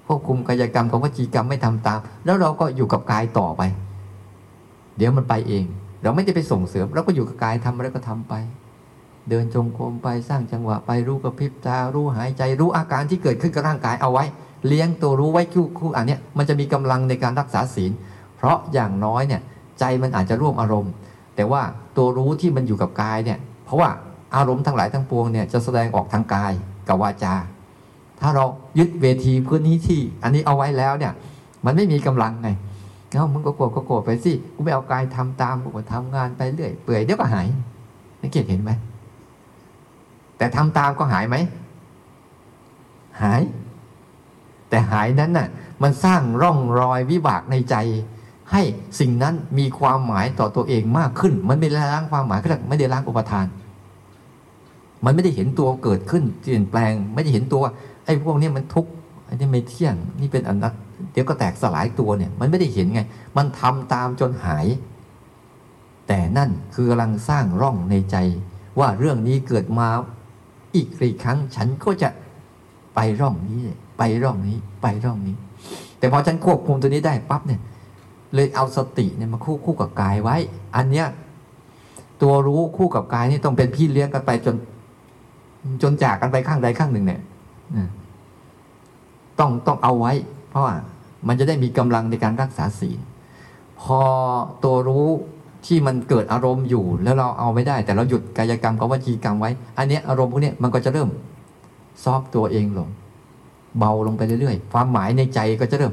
ควบคุมกายกรรมของวจีกรรมไม่ทำตาม แล้วเราก็อยู่กับกายต่อไป เดี๋ยวมันไปเอง เราไม่ได้ไปส่งเสริมเราก็อยู่กับกายทำอะไรก็ทำไป เดินจงกรมไปสร้างจังหวะไปรู้กระพริบตารู้หายใจรู้อาการที่เกิดขึ้นกับร่างกายเอาไว้ เลี้ยงตัวรู้ไว้คู่คู่อันนี้มันจะมีกำลังในการรักษาศีล เพราะอย่างน้อยเนี่ยใจมันอาจจะร่วมอารมณ์ แต่ว่าตัวรู้ที่มันอยู่กับกายเนี่ย เพราะว่า อารมณ์ทั้งหลายทั้งปวงเนี่ยจะแสดงออกทางกายกับวาจา ถ้าเรายึดเวทีพื้นนี้ที่ อันนี้เอาไว้แล้วเนี่ย มันไม่มีกำลังไงเอ้ามึงก็โกรธก็โกรธไปสิกูไม่เอากายทำตามกูก็ทำงานไปเรื่อยเปื่อยเดี๋ยวก็หายนักเกียรติเห็นไหมแต่ทำตามก็หายไหมหาย แต่หายนั้นน่ะ มันสร้างร่องรอยวิบากในใจ ให้สิ่งนั้นมีความหมายต่อตัวเองมากขึ้น มันไม่ได้ล้างความหมายก็ไม่ได้ล้างอุปทาน มันไม่ได้เห็นตัวเกิดขึ้นเปลี่ยนแปลง ไม่ได้เห็นตัวไอ้พวกนี้มันทุกข์ไอันนี้ไม่เที่ยงนี่เป็นอนัตเดี๋ยวก็แตกสลายตัวเนี่ย มันไม่ได้เห็นไง มันทำตามจนหาย แต่นั่นคือกำลังสร้างร่องในใจ ว่าเรื่องนี้เกิดมาอีกกี่ครั้ง ฉันก็จะไปร่องนี้ ไปร่องนี้ ไปร่องนี้ แต่พอฉันควบคุมตัวนี้ได้ปั๊บเนี่ย เลยเอาสติเนี่ยมาคู่คู่กับกายไว้ อันเนี้ยตัวรู้คู่กับกายนี่ต้องเป็นพี่เลี้ยงกันไปจน จนจากกันไปข้างใดข้างหนึ่งเนี่ยต้องต้องเอาไว้ เพราะว่ามันจะได้มีกำลังในการรักษาศีลพอตัวรู้ที่มันเกิดอารมณ์อยู่ แล้วเราเอาไม่ได้ แต่เราหยุดกายกรรมกับวจีกรรมไว้ อันนี้อารมณ์พวกนี้มันก็จะเริ่มซอฟตัวเองลง เบาลงไปเรื่อยๆ ความหมายในใจก็จะเริ่ม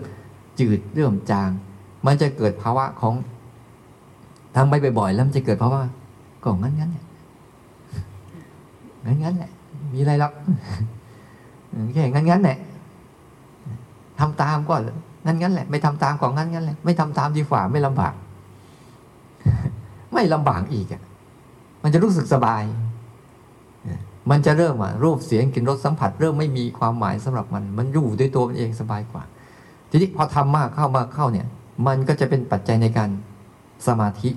จืดเริ่มจาง มันจะเกิดภาวะของทำไปบ่อยๆแล้วมันจะเกิดภาวะก็งั้นงั้นแหละงั้นงั้นแหละ มีอะไรหรอกแค่งั้นงั้นแหละทำตามก็งั้นงั้นแหละ ไม่ทำตามก็งั้นงั้นแหละไม่ทำตามดีกว่าไม่ลำบาก ไม่ลำบากอีกอะมันจะรู้สึกสบาย มันจะเริ่มอะรูปเสียงกลิ่นรสสัมผัส เริ่มไม่มีความหมายสำหรับมัน มันอยู่ด้วยตัวมันเองสบายกว่า ทีนี้พอทำมากเข้ามากเข้าเนี่ย มันก็จะเป็นปัจจัยในการสมาธิ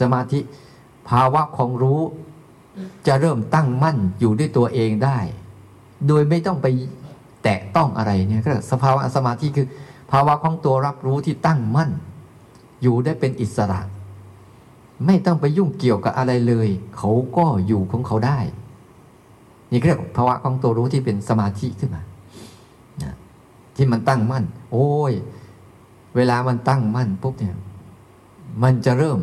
สมาธิภาวะของรู้ จะเริ่มตั้งมั่นอยู่ด้วยตัวเองได้ โดยไม่ต้องไปแตะต้องอะไรเนี่ยก็สภาวะสมาธิคือภาวะของตัวรับรู้ที่ตั้งมั่น อยู่ได้เป็นอิสระ ไม่ต้องไปยุ่งเกี่ยวกับอะไรเลย เขาก็อยู่ของเขาได้ นี่เรียกภาวะของตัวรู้ที่เป็นสมาธิขึ้นมาที่มันตั้งมั่น โอ้ย เวลามันตั้งมั่นปุ๊บเนี่ย มันจะเริ่ม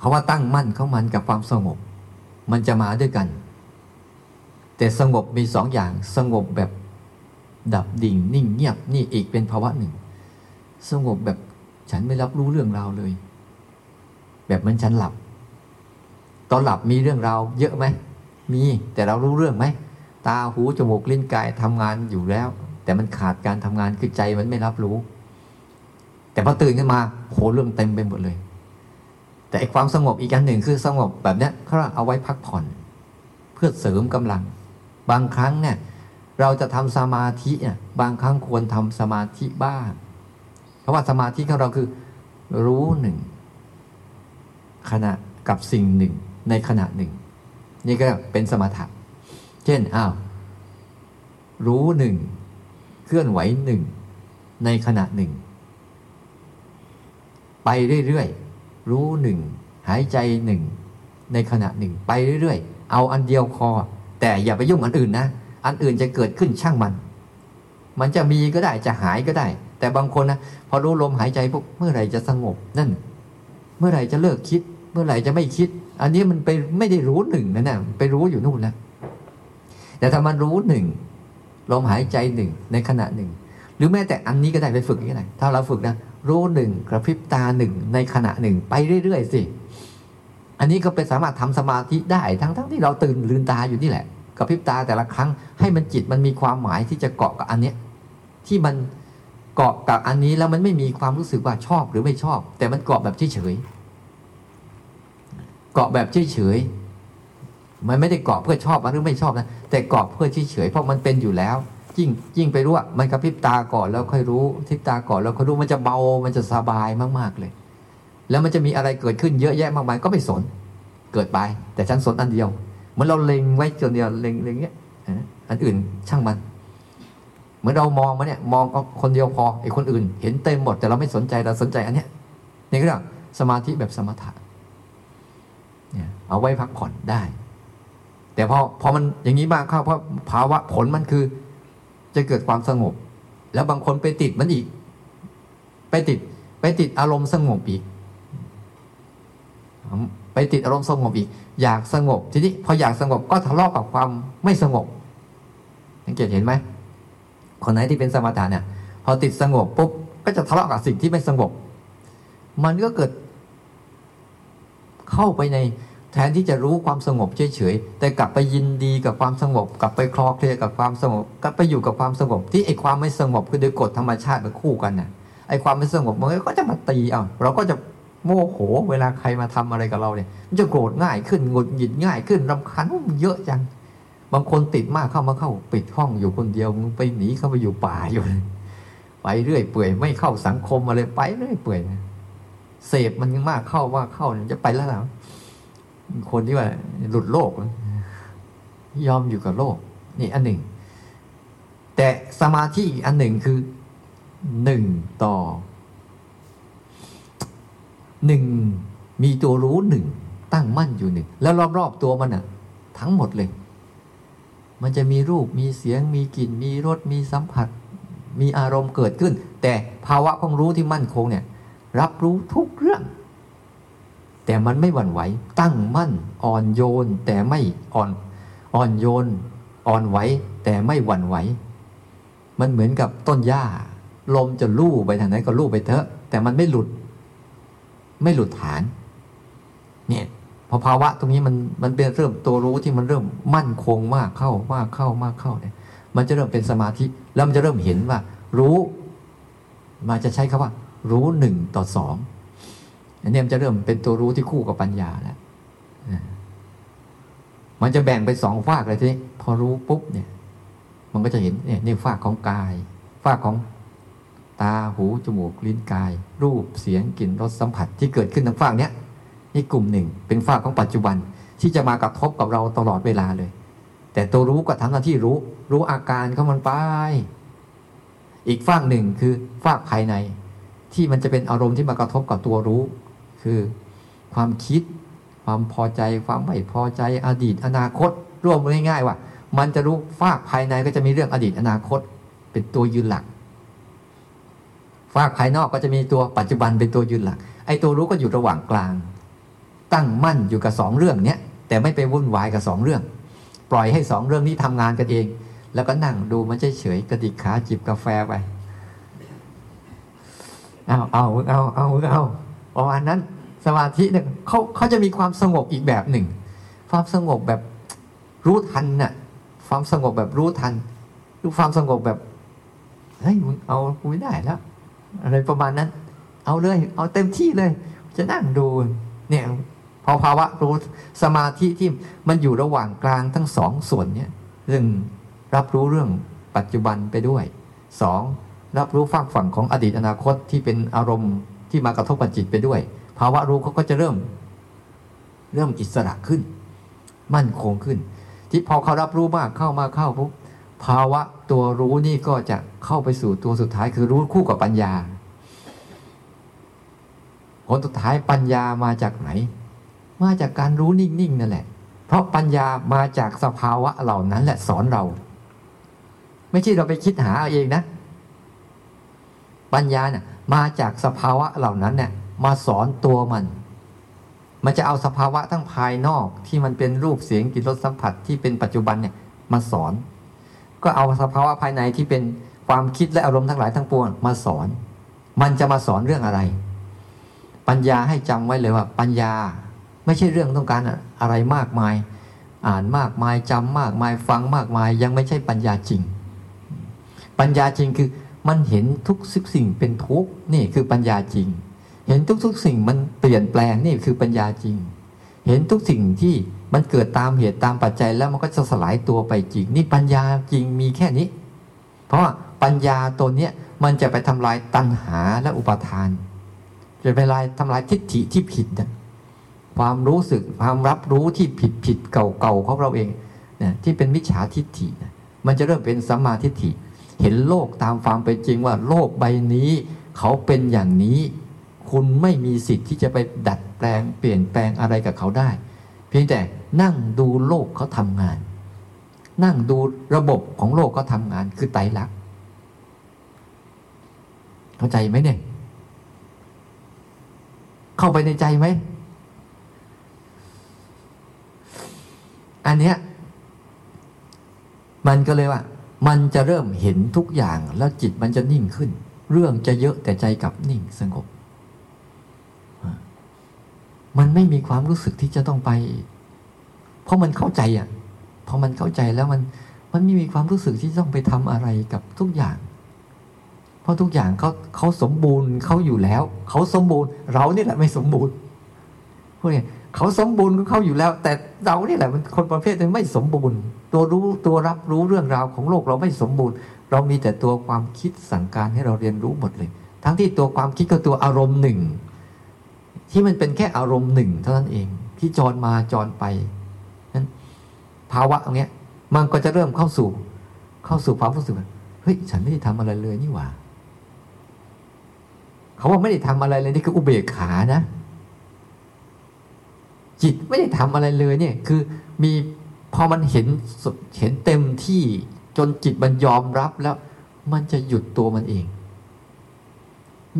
คาว่าตั้งมั่นของมันกับความสงบ มันจะมาด้วยกัน แต่สงบมีสองอย่างสงบแบบดับดิ่งนิ่งเงียบนี่อีกเป็นภาวะหนึ่ง สงบแบบฉันไม่รับรู้เรื่องราวเลย แบบมันฉันหลับ ตอนหลับมีเรื่องราวเยอะไหมมีแต่เรารู้เรื่องไหมตาหูจมูกลิ้นกายทำงานอยู่แล้ว แต่มันขาดการทำงานคือใจมันไม่รับรู้ แต่พอตื่นขึ้นมาโหเรื่องเต็มไปหมดเลย แต่ความสงบอีกอันหนึ่งคือสงบแบบเนี้ยเขาเอาไว้พักผ่อน เพื่อเสริมกำลัง บางครั้งเนี่ยเราจะทำสมาธิเนี่ยบางครั้งควรทำสมาธิบ้างเพราะว่าสมาธิของเราคือรู้หนึ่งขณะกับสิ่งหนึ่งในขณะหนึ่ง นี่ก็เป็นสมถะเช่นอ้าวรู้หนึ่งเคลื่อนไหวหนึ่งในขณะหนึ่ง ไปเรื่อยๆ รู้หนึ่งหายใจหนึ่งในขณะหนึ่งไปเรื่อยๆ เอาอันเดียวพอ แต่อย่าไปยุ่งอันอื่นนะ อันอื่นจะเกิดขึ้นช่างมัน มันจะมีก็ได้จะหายก็ได้ แต่บางคนนะพอรู้ลมหายใจพวกเมื่อไหร่จะสงบนั่น เมื่อไหร่จะเลิกคิด เมื่อไหร่จะไม่คิด อันนี้มันไปไม่ได้รู้หนึ่งนะนะไปรู้อยู่นู่นแล้วแต่ถ้ามันรู้หนึ่งลมหายใจหนึ่งในขณะหนึ่ง หรือแม้แต่อันนี้ก็ได้ไปฝึกก็ได้ถ้าเราฝึกนะ รู้หนึ่งกระพริบตาหนึ่งในขณะหนึ่งไปเรื่อยๆสิ อันนี้ก็เป็นสามารถทำสมาธิได้ทั้งๆทที่เราตื่นลืมตาอยู่นี่แหละกระพริบตาแต่ละครั้งให้มันจิตมันมีความหมายที่จะเกาะกับอันเนี้ยที่มันเกาะกับอันนี้แล้วมันไม่มีความรู้สึกว่าชอบหรือไม่ชอบ แต่มันเกาะแบบเฉยๆเกาะแบบเฉยๆมันไม่ได้เกาะเพื่อชอบหรือไม่ชอบนะแต่เกาะเพื่อเฉยๆเพราะมันเป็นอยู่แล้ว ยิ่งยิ่งไปรู้ว่ามันกระพริบตาก่อนแล้วค่อยรู้ทิบตาก่อนแล้วค่อยรู้มันจะเบามันจะสบายมากๆเลย แล้วมันจะมีอะไรเกิดขึ้นเยอะแยะมากมายก็ไม่สน เกิดไป แต่ฉันสนอันเดียวเหมือนเราเล็งไว้จนเดียวเล็งเล็งเงี้ยอันอื่นช่างมันเหมือนเรามองมาเนี่ยมองเอาคนเดียวพอไอ้คนอื่น เห็นเต็มหมดแต่เราไม่สนใจเราสนใจอันเนี้ยนี่ก็เรียกสมาธิแบบสมถะเนี่ยเอาไว้พักผ่อนได้ แต่พอพอมันอย่างนี้มากเข้าเพราะภาวะผลมันคือ จะเกิดความสงบ แล้วบางคนไปติดมันอีก ไปติด ไปติดอารมณ์สงบอีก ไปติดอารมณ์สงบอีก อยากสงบ ทีนี้พออยากสงบก็ทะเลาะกับความไม่สงบสังเกตเห็นไหมคนไหนที่เป็นสมถะเนี่ย พอติดสงบปุ๊บก็จะทะเลาะกับสิ่งที่ไม่สงบ มันก็เกิดเข้าไปใน แทนที่จะรู้ความสงบเฉยๆแต่กลับไปยินดีกับความสงบ กลับไปคลอเคลียกับความสงบ กลับไปอยู่กับความสงบ ที่ไอ้ความไม่สงบคือโดยกฎธรรมชาติมันคู่กันน่ะไอ้ความไม่สงบมันก็จะมาตีเอาเราก็จะโมโหเวลาใครมาทำอะไรกับเราเนี่ยมันจะโกรธง่ายขึ้นหงุดหงิดง่ายขึ้นรำคาญมันเยอะจัง บางคนติดมากเข้ามาเข้าปิดห้องอยู่คนเดียวมึงไปหนีเข้าไปอยู่ป่าอยู่ไปเรื่อยเปื่อยไม่เข้าสังคมอะไรไปเรื่อยเปื่อยเสพมันมากเข้าว่าเข้าจะไปแล้วนะ คนที่ว่าหลุดโลก ยอมอยู่กับโลก นี่อันหนึ่ง แต่สมาธิอีกอันหนึ่งคือหนึ่งต่อหนึ่งมีตัวรู้หนึ่งตั้งมั่นอยู่หนึ่งแล้วรอบๆตัวมันอะ ทั้งหมดเลย มันจะมีรูปมีเสียง มีกลิ่น มีรสมีสัมผัส มีอารมณ์เกิดขึ้น แต่ภาวะของรู้ที่มั่นคงเนี่ย รับรู้ทุกเรื่อง แต่มันไม่หวั่นไหว ตั้งมั่น อ่อนโยน แต่ไม่อ่อน อ่อนโยน อ่อนไหว แต่ไม่หวั่นไหว มันเหมือนกับต้นหญ้า ลมจะลู่ไปทางไหนก็ลู่ไปเถอะ แต่มันไม่หลุด ไม่หลุดฐาน เนี่ยพอภาวะตรงนี้มันมันเป็นเริ่มตัวรู้ที่มันเริ่มมั่นคงมากเข้ามากเข้ามากเข้าเนี่ย มันจะเริ่มเป็นสมาธิ แล้วมันจะเริ่มเห็นว่า รู้ มาจะใช้คาว่า รู้หนึ่งต่อสอง อันนี้มันจะเริ่มเป็นตัวรู้ที่คู่กับปัญญาแล้วมันจะแบ่งไปสองฝากเลยทีนี้พอรู้ปุ๊บเนี่ย มันก็จะเห็นเนี่ยนี่ฝากของกายฝากของตาหูจมูกลิ้นกาย รูปเสียงกลิ่นรสสัมผัสที่เกิดขึ้นทางฝากเนี้ยนี่กลุ่มหนึ่งเป็นฝากของปัจจุบันที่จะมากระทบกับเราตลอดเวลาเลย แต่ตัวรู้ก็ทำหน้าที่รู้ รู้อาการของมันไปอีกฝากหนึ่งคือฝากภายใน ที่มันจะเป็นอารมณ์ที่มากระทบกับตัวรู้ คือ ความคิด ความพอใจ ความไม่พอใจอดีตอนาคตร่วมง่ายๆว่า มันจะรู้ฝากภายในก็จะมีเรื่องอดีตอนาคต เป็นตัวยืนหลักฝากภายนอกก็จะมีตัวปัจจุบันเป็นตัวยืนหลัก ไอ้ตัวรู้ก็อยู่ระหว่างกลาง ตั้งมั่นอยู่กับสองเรื่องเนี้ยแต่ไม่ไปวุ่นวายกับสองเรื่อง ปล่อยให้สองเรื่องนี้ทำงานกันเอง แล้วก็นั่งดูมันเฉยๆกระดิกขาจิบกาแฟไป เอาเอาเอาเอาเอา ประมาณนั้นสมาธิเนี่ยเขาเขาจะมีความสงบอีกแบบหนึ่ง ความสงบแบบรู้ทันน่ะ ความสงบแบบรู้ทันหรือความสงบแบบเฮ้ยมึงเอากูไม่ได้แล้ว อะไรประมาณนั้น เอาเลย เอาเต็มที่เลย จะนั่งดู เนี่ยพอภาวะรู้สมาธิที่มันอยู่ระหว่างกลางทั้งสองส่วนเนี่ยเรื่งรับรู้เรื่องปัจจุบันไปด้วยสองรับรู้ฝากฝั่งของอดีตอนาคตที่เป็นอารมณ์ ที่มากระทบกับจิตไปด้วย ภาวะรู้เขาก็จะเริ่ม เริ่มอิสระขึ้น มั่นคงขึ้น ที่พอเขารับรู้มากเข้ามาเข้าปุ๊บภาวะตัวรู้นี่ก็จะเข้าไปสู่ตัวสุดท้ายคือรู้คู่กับปัญญาผลสุดท้ายปัญญามาจากไหน มาจากการรู้นิ่งๆนั่นแหละ เพราะปัญญามาจากสภาวะเหล่านั้นแหละสอนเรา ไม่ใช่เราไปคิดหาเอาเองนะ ปัญญาเนี่ย มาจากสภาวะเหล่านั้นเนี่ยมาสอนตัวมัน มันจะเอาสภาวะทั้งภายนอกที่มันเป็นรูปเสียงกลิ่นรสสัมผัสที่เป็นปัจจุบันเนี่ยมาสอน ก็เอาสภาวะภายในที่เป็นความคิดและอารมณ์ทั้งหลายทั้งปวงมาสอน มันจะมาสอนเรื่องอะไร ปัญญาให้จำไว้เลยว่า ปัญญาไม่ใช่เรื่องต้องการอะไรมากมาย อ่านมากมายจำมากมายฟังมากมาย ยังไม่ใช่ปัญญาจริง ปัญญาจริงคือ มันเห็นทุกสิ่งเป็นทุกนี่คือปัญญาจริง เห็นทุกๆสิ่งมันเปลี่ยนแปลงนี่คือปัญญาจริง เห็นทุกสิ่งที่มันเกิดตามเหตุตามปัจจัยแล้วมันก็จะสลายตัวไปจริง นี่ปัญญาจริงมีแค่นี้ เพราะปัญญาตัวเนี้ยมันจะไปทำลายตัณหาและอุปาทาน จะไปลายทำลายทิฏฐิที่ผิดนะความรู้สึกความรับรู้ที่ผิดผิดเก่าๆของเราเองนะที่เป็นมิจฉาทิฏฐินะมันจะเริ่มเป็นสัมมาทิฏฐิ เห็นโลกตามความเป็นจริงว่าโลกใบนี้ เขาเป็นอย่างนี้ คุณไม่มีสิทธิ์ที่จะไปดัดแปลงเปลี่ยนแปลงอะไรกับเขาได้ เพียงแต่นั่งดูโลกเขาทำงาน นั่งดูระบบของโลกเขาทำงานคือไตรลักษณ์เข้าใจไหมเนี่ย เข้าไปในใจไหมอันเนี้ยมันก็เลยว่า มันจะเริ่มเห็นทุกอย่างแล้วจิตมันจะนิ่งขึ้น เรื่องจะเยอะแต่ใจกลับนิ่งสงบ มันไม่มีความรู้สึกที่จะต้องไป เพราะมันเข้าใจอะพอมันเข้าใจแล้วมันมันไม่มีความรู้สึกที่ต้องไปทำอะไรกับทุกอย่าง เพราะทุกอย่างเขาเขาสมบูรณ์เขาอยู่แล้ว เขาสมบูรณ์ เรานี่แหละไม่สมบูรณ์พวกนี้เขาสมบูรณ์เขาอยู่แล้ว แต่เรานี่แหละมันคนประเภทนึงไม่สมบูรณ์ ตัวรู้ตัวรับรู้เรื่องราวของโลกเราไม่สมบูรณ์ เรามีแต่ตัวความคิดสั่งการให้เราเรียนรู้หมดเลย ทั้งที่ตัวความคิดก็ตัวอารมณ์หนึ่ง ที่มันเป็นแค่อารมณ์หนึ่งเท่านั้นเอง ที่จรมาจรไปนั้นภาวะตรงนี้มันก็จะเริ่มเข้าสู่ เข้าสู่ความรู้สึกเฮ้ยฉันไม่ได้ทำอะไรเลยนี่หว่าเขาว่าไม่ได้ทำอะไรเลยนี่คืออุเบกขานะ จิตไม่ได้ทำอะไรเลยเนี่ย คือมี พอมันเห็นเห็นเต็มที่จนจิตมันยอมรับแล้ว มันจะหยุดตัวมันเอง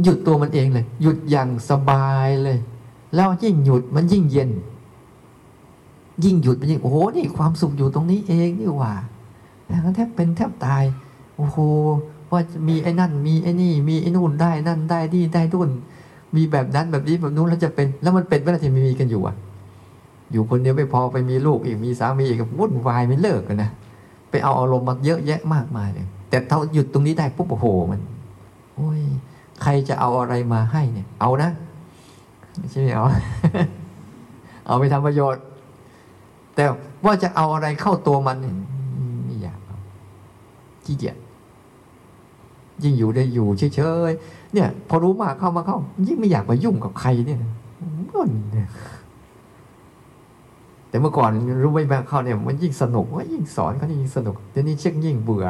หยุดตัวมันเองเลย หยุดอย่างสบายเลย แล้วยิ่งหยุดมันยิ่งเย็น ยิ่งหยุดมันยิ่งโอ้โหนี่ความสุขอยู่ตรงนี้เองนี่หว่าแทบเป็นแทบตายโอ้โหว่ามีไอ้นั่น มีไอ้นี่ มีไอ้นู่นได้นั่นได้นี่ได้ดุนมีแบบนั้นแบบนี้แบบนู้นแล้วจะเป็น แล้วมันเป็นเวลาที่มีกันอยู่อะ อยู่คนเดียวไม่พอไปมีลูกอีกมีสามีอีกวุ่นวายไม่เลิกกันนะไปเอาอารมณ์มาเยอะแยะมากมายเลยแต่ถ้าหยุดตรงนี้ได้ปุ๊บโอ้โหมันโอ้ยใครจะเอาอะไรมาให้เนี่ย เอานะไม่ใช่เอาเอาไปทำประโยชน์ แต่ว่าจะเอาอะไรเข้าตัวมันไม่อยากเอาขี้เกียจยิ่งอยู่ได้อยู่เฉยๆเนี่ย พอรู้มากเข้ามาเข้า ยิ่งไม่อยากมายุ่งกับใครเนี่ยมันเนี่ย แต่เมื่อก่อนรู้ไม่แบงเขาเนี่ยมันยิ่งสนุกว่ายิ่งสอนเขายิ่งสนุกเดี๋ยวนี้เช็คยิ่งเบื่อ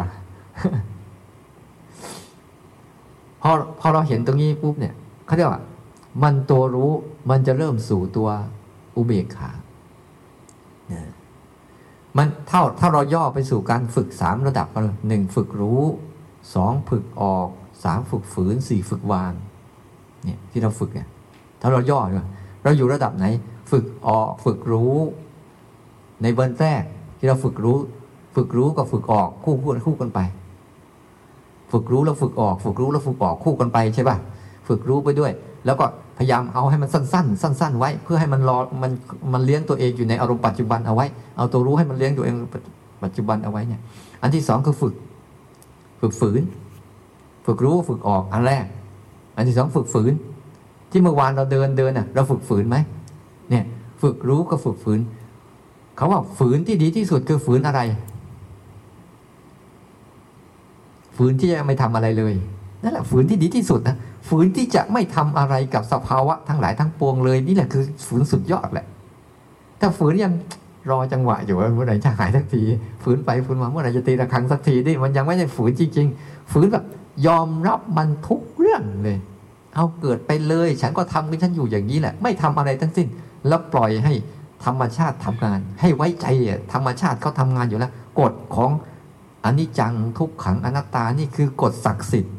พอพอเราเห็นตรงนี้ปุ๊บเนี่ยเขาเรียกว่ามันตัวรู้มันจะเริ่มสู่ตัวอุเบกขามันเท่าถ้าเราย่อไปสู่การฝึกสามระดับหนึ่งฝึกรู้สองฝึกออกสามฝึกฝืนสี่ฝึกวางเนี่ยที่เราฝึกเนี่ยถ้าเราย่อเนี่ยเราอยู่ระดับไหน ฝึกออกฝึกรู้ ในเบื้องแรกที่เราฝึกรู้ ฝึกรู้กับฝึกออกคู่คู่คู่กันไป ฝึกรู้แล้วฝึกออก ฝึกรู้แล้วฝึกออกคู่กันไปใช่ป่ะฝึกรู้ไปด้วย แล้วก็พยายามเอาให้มันสั้น ๆ สั้น ๆ ไว้ เพื่อให้มันรอมันมันเลี้ยงตัวเองอยู่ในอารมณ์ปัจจุบันเอาไว้ เอาตัวรู้ให้มันเลี้ยงตัวเองปัจจุบันเอาไว้เนี่ย อันที่สองคือฝึก ฝึกฝืน ฝึกรู้ฝึกออกอันแรก อันที่สองฝึกฝืน ที่เมื่อวานเราเดินเดินอะเราฝึกฝืนไหมเนี่ย ฝึกรู้ก็ฝึกฝืน เขาว่าฝืนที่ดีที่สุดคือฝืนอะไร ฝืนที่จะไม่ทำอะไรเลยนั่นแหละฝืนที่ดีที่สุดนะฝืนที่จะไม่ทำอะไรกับสภาวะทั้งหลายทั้งปวงเลย นี่แหละคือฝืนสุดยอดแหละ ถ้าฝืนยังรอจังหวะอยู่ว่าเมื่อไหร่จะหายสักทีฝืนไปฝืนมาเมื่อไหร่จะตีระฆังสักทีนี่มันยังไม่ใช่ฝืนจริงๆฝืนแบบยอมรับมันทุกเรื่องเลย เอาเกิดไปเลย ฉันก็ทำกับฉันอยู่อย่างนี้แหละ ไม่ทำอะไรทั้งสิ้น แล้วปล่อยให้ ธรรมชาติทำงาน ให้ไว้ใจธรรมชาติเขาทางานอยู่แล้ว กฎของอนิจจังทุกขังอนัตตานี่คือกฎศักดิ์สิทธิ์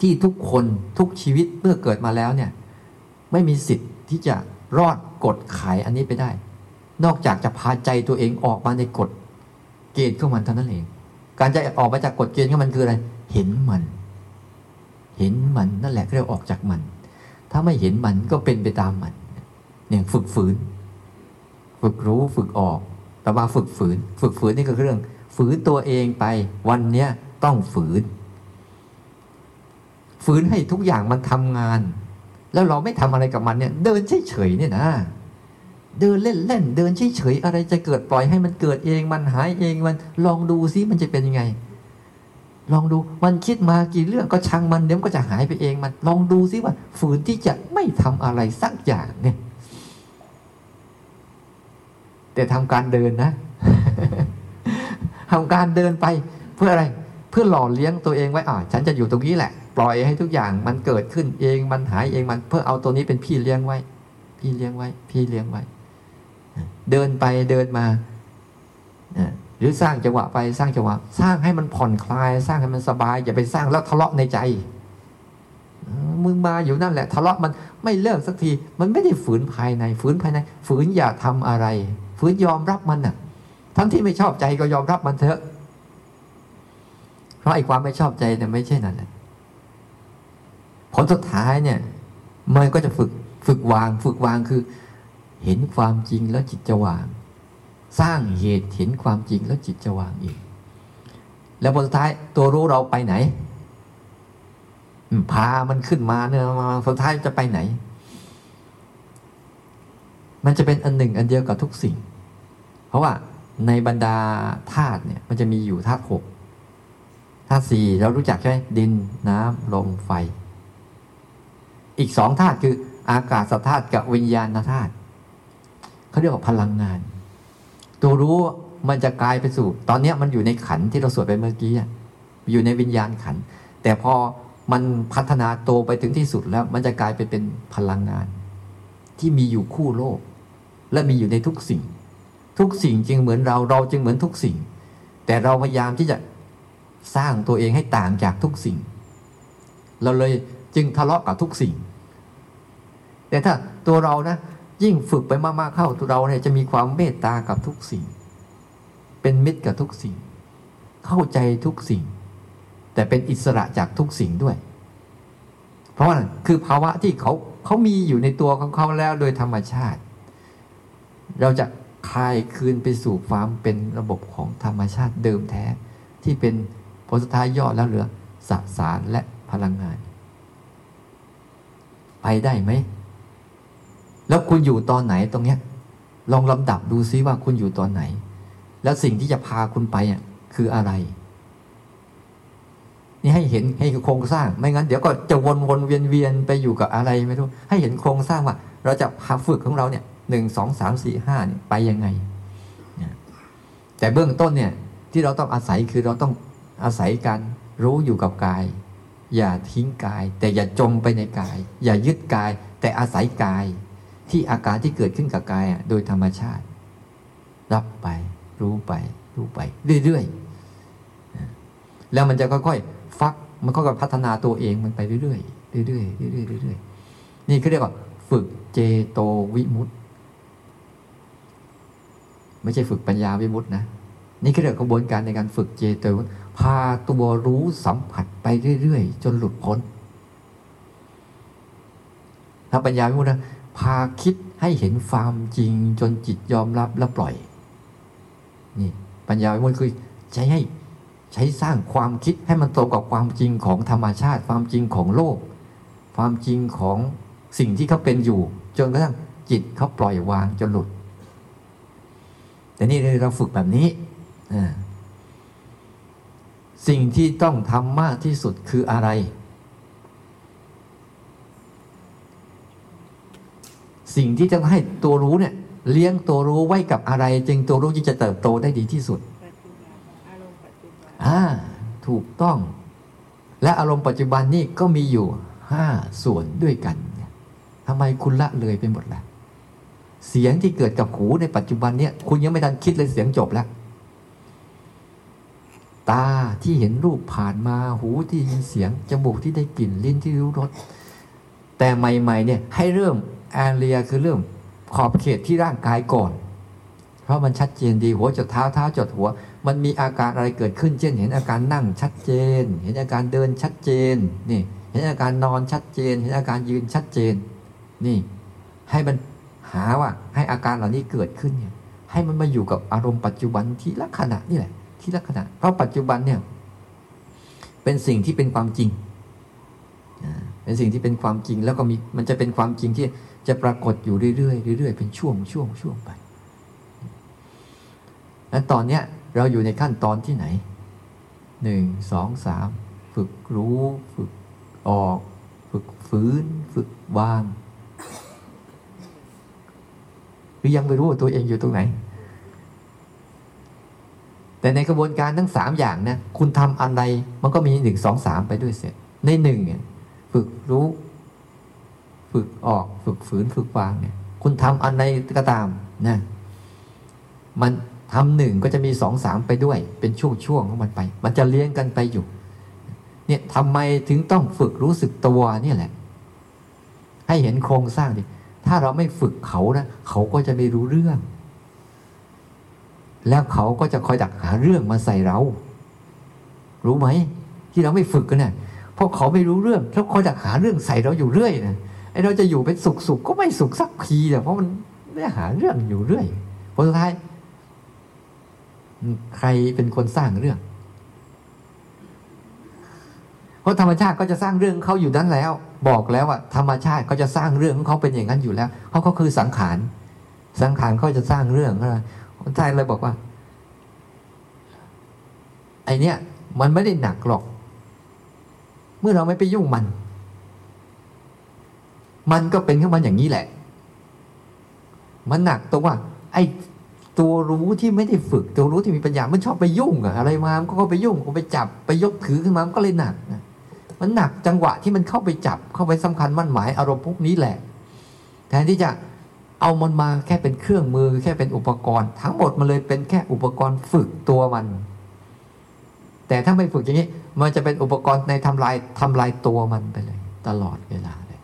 ที่ทุกคนทุกชีวิตเมื่อเกิดมาแล้วเนี่ย ไม่มีสิทธิ์ที่จะรอดกฎขายอันนี้ไปได้ นอกจากจะพาใจตัวเองออกมาในกฎเกณฑ์ของมันเท่านั้นเอง การจะออกมาจากกฎเกณฑ์ของมันคืออะไร เห็นมัน เห็นมันนั่นแหละเรียกออกจากมัน ถ้าไม่เห็นมันก็เป็นไปตามมัน เนี่ยฝึกฝืน ฝึกรู้ฝึกออก แต่ว่าฝึกฝืน ฝึกฝืนนี่ก็คือเรื่อง ฝืนตัวเองไป วันเนี้ยต้องฝืน ฝืนให้ทุกอย่างมันทำงาน แล้วเราไม่ทำอะไรกับมันเนี่ย เดินเฉยๆเนี่ยนะเดินเล่นๆเดินเฉยๆอะไรจะเกิดปล่อยให้มันเกิดเอง มันหายเองมันลองดูซิมันจะเป็นยังไง ลองดูมันคิดมากี่เรื่องก็ช่างมันเดี๋ยวก็จะหายไปเองมัน ลองดูซิว่าฝืนที่จะไม่ทำอะไรสักอย่างเนี่ย แต่ทำการเดินนะทำการเดินไปเพื่ออะไร เพื่อหล่อเลี้ยงตัวเองไว้อ่าฉันจะอยู่ตรงนี้แหละ ปล่อยให้ทุกอย่างมันเกิดขึ้นเองมันหายเองมันเพื่อเอาตัวนี้เป็นพี่เลี้ยงไว้ พี่เลี้ยงไว้ พี่เลี้ยงไว้ เดินไปเดินมาหรือสร้างจังหวะไปสร้างจังหวะ สร้างให้มันผ่อนคลาย สร้างให้มันสบาย อย่าไปสร้างแล้วทะเลาะในใจมึงมาอยู่นั่นแหละ ทะเลาะมันไม่เลิกสักที มันไม่ได้ฝืนภายใน ฝืนภายใน ฝืนอย่าทำอะไร ฝืนยอมรับมันน่ะ ทั้งที่ไม่ชอบใจก็ยอมรับมันเถอะ เพราะไอ้ความไม่ชอบใจเนี่ยไม่ใช่นั่นแหละผลสุดท้ายเนี่ย มันก็จะฝึกฝึกวาง ฝึกวางคือ เห็นความจริงแล้วจิตจะวาง สร้างเหตุเห็นความจริงแล้วจิตจะวางอีกแล้วผลสุดท้ายตัวรู้เราไปไหนพามันขึ้นมาเนี่ยมาสุดท้ายจะไปไหน มันจะเป็นอันหนึ่งอันเดียวกับทุกสิ่ง เพราะว่าในบรรดาธาตุเนี่ยมันจะมีอยู่ธาตุหกธาตุสี่เรารู้จักใช่ไหมดินน้ำลมไฟ อีกสองธาตุคืออากาศธาตุกับวิญญาณธาตุเขาเรียกว่าพลังงาน ตัวรู้มันจะกลายไปสู่ ตอนนี้มันอยู่ในขันที่เราสวดไปเมื่อกี้อยู่ในวิญญาณขัน แต่พอมันพัฒนาโตไปถึงที่สุดแล้ว มันจะกลายไปเป็นพลังงาน ที่มีอยู่คู่โลก และมีอยู่ในทุกสิ่ง ทุกสิ่งจึงเหมือนเราเราจึงเหมือนทุกสิ่ง แต่เราพยายามที่จะสร้างตัวเองให้ต่างจากทุกสิ่ง เราเลยจึงทะเลาะกับทุกสิ่ง แต่ถ้าตัวเรานะยิ่งฝึกไปมากๆเข้าตัวเราเนี่ยจะมีความเมตตากับทุกสิ่ง เป็นมิตรกับทุกสิ่ง เข้าใจทุกสิ่ง แต่เป็นอิสระจากทุกสิ่งด้วย เพราะว่าคือภาวะที่เขาเขามีอยู่ในตัวของเขาแล้วโดยธรรมชาติ เราจะ คลายคืนไปสู่ความเป็นระบบของธรรมชาติเดิมแท้ ที่เป็นผลสุดท้ายยอดแล้วเหลือสสารและพลังงาน ไปได้ไหม แล้วคุณอยู่ตอนไหนตรงเนี้ย ลองลำดับดูซิว่าคุณอยู่ตอนไหน แล้วสิ่งที่จะพาคุณไปอะคืออะไร นี่ให้เห็นให้โครงสร้าง ไม่งั้นเดี๋ยวก็จะวนวนเวียนเวียนไปอยู่กับอะไรไม่รู้ ให้เห็นโครงสร้างว่า เราจะพาฝึกของเราเนี่ย หนึ่งสองสามสี่ห้าเนี่ยไปยังไง แต่เบื้องต้นเนี่ยที่เราต้องอาศัยคือเราต้องอาศัยการรู้อยู่กับกาย อย่าทิ้งกาย แต่อย่าจมไปในกาย อย่ายึดกาย แต่อาศัยกายที่อาการที่เกิดขึ้นกับกายอะโดยธรรมชาติ รับไป รู้ไป รู้ไป เรื่อยๆแล้วมันจะค่อยๆฟักมันก็พัฒนาตัวเองมันไปเรื่อยๆเรื่อยๆเรื่อยๆเรื่อยๆนี่เขาเรียกว่า ฝึกเจโตวิมุตต ไม่ใช่ฝึกปัญญาวิมุตตินะ นี่คือเรื่องกระบวนการในการฝึกเจโตพาตัวรู้สัมผัสไปเรื่อยๆ จนหลุดพ้น ถ้าปัญญาวิมุตติพาคิดให้เห็นความจริงจนจิตยอมรับและปล่อย นี่ปัญญาวิมุตติคือใช้ให้ใช้สร้างความคิดให้มันตรงกับความจริงของธรรมชาติ ความจริงของโลก ความจริงของสิ่งที่เขาเป็นอยู่ จนกระทั่งจิตเขาปล่อยวางจนหลุด แต่นี่เราฝึกแบบนี้ สิ่งที่ต้องทำมากที่สุดคืออะไร สิ่งที่จะให้ตัวรู้เนี่ย เลี้ยงตัวรู้ไว้กับอะไร จึงตัวรู้ที่จะเติบโตได้ดีที่สุดอ่าถูกต้อง และอารมณ์ปัจจุบันนี่ก็มีอยู่ห้าส่วนด้วยกันทำไมคุณละเลยไปหมดล่ะ เสียงที่เกิดกับหูในปัจจุบันเนี่ยคุณยังไม่ทันคิดเลยเสียงจบแล้ว ตาที่เห็นรูปผ่านมาหูที่ยินเสียง จมูกที่ได้กลิ่นลิ้นที่รู้รสแต่ใหม่ ๆ เนี่ยให้เริ่มแอนเรียคือเริ่มขอบเขตที่ร่างกายก่อน เพราะมันชัดเจนดีหัวจดเท้าเท้าจดหัว มันมีอาการอะไรเกิดขึ้น เช่น เห็นอาการนั่งชัดเจน เห็นอาการเดินชัดเจนนี่ เห็นอาการนอนชัดเจน เห็นอาการยืนชัดเจน นี่ ให้มัน หาว่าให้อาการเหล่านี้เกิดขึ้นเนี่ยให้มันมาอยู่กับอารมณ์ปัจจุบันที่ลักษณะนี่แหละ ที่ลักษณะ เพราะปัจจุบันเนี่ยเป็นสิ่งที่เป็นความจริงเป็นสิ่งที่เป็นความจริงแล้วก็มีมันจะเป็นความจริงที่จะปรากฏอยู่เรื่อยๆเรื่อยๆเป็นช่วงช่วงช่วงไปและตอนเนี้ยเราอยู่ในขั้นตอนที่ไหนหนึ่งสองสามฝึกรู้ ฝึกออก ฝึกฟื้น ฝึกวาง หรือยังไม่รู้ว่าตัวเองอยู่ตรงไหน แต่ในกระบวนการทั้งสามอย่างนะคุณทำอะไรมันก็มีหนึ่งสองสามไปด้วยเสร็จ ในหนึ่งเนี่ยฝึกรู้ ฝึกออกฝึกฝืนฝึกวางเนี่ย คุณทำอะไรก็ตามนะมันทำหนึ่งก็จะมีสองสามไปด้วย เป็นช่วงๆของมันไป มันจะเลี้ยงกันไปอยู่ เนี่ยทำไมถึงต้องฝึกรู้สึกตัวนี่แหละ ให้เห็นโครงสร้างดิ ถ้าเราไม่ฝึกเขานะเขาก็จะไม่รู้เรื่อง แล้วเขาก็จะคอยดักหาเรื่องมาใส่เรา รู้ไหม ที่เราไม่ฝึกกันเนะี่ยเพราะเขาไม่รู้เรื่องเขาคอยดักหาเรื่องใส่เราอยู่เรื่อยนะไอเราจะอยู่เป็นสุขสุขก็ไม่สุขสักทีเนี่ยเพราะมันได้หาเรื่องอยู่เรื่อยผลสุดท้ายใครเป็นคนสร้างเรื่อง เพราะธรรมชาติก็จะสร้างเรื่องเขาอยู่นั้นแล้ว บอกแล้วว่าธรรมชาติก็จะสร้างเรื่องของเขาเป็นอย่างนั้นอยู่แล้วเขาก็คือสังขาร สังขารเขาจะสร้างเรื่องอะไรคนไทยเลยบอกว่า ไอเนี้ยมันไม่ได้หนักหรอก เมื่อเราไม่ไปยุ่งมัน มันก็เป็นขึ้นมาอย่างนี้แหละ มันหนักตรงว่า ไอตัวรู้ที่ไม่ได้ฝึก ตัวรู้ที่มีปัญญา มันชอบไปยุ่งอะอะไรมา มันก็ไปยุ่งก็ไปจับไปยกถือขึ้นมา มันก็เลยหนักนะ มันหนักจังหวะที่มันเข้าไปจับเข้าไปสำคัญมั่นหมายอารมณ์พวกนี้แหละแทนที่จะเอามันมาแค่เป็นเครื่องมือแค่เป็นอุปกรณ์ ทั้งหมดมันเลยเป็นแค่อุปกรณ์ฝึกตัวมัน แต่ถ้าไม่ฝึกอย่างนี้ มันจะเป็นอุปกรณ์ในทำลายทำลายตัวมันไปเลย ตลอดเวลาเลย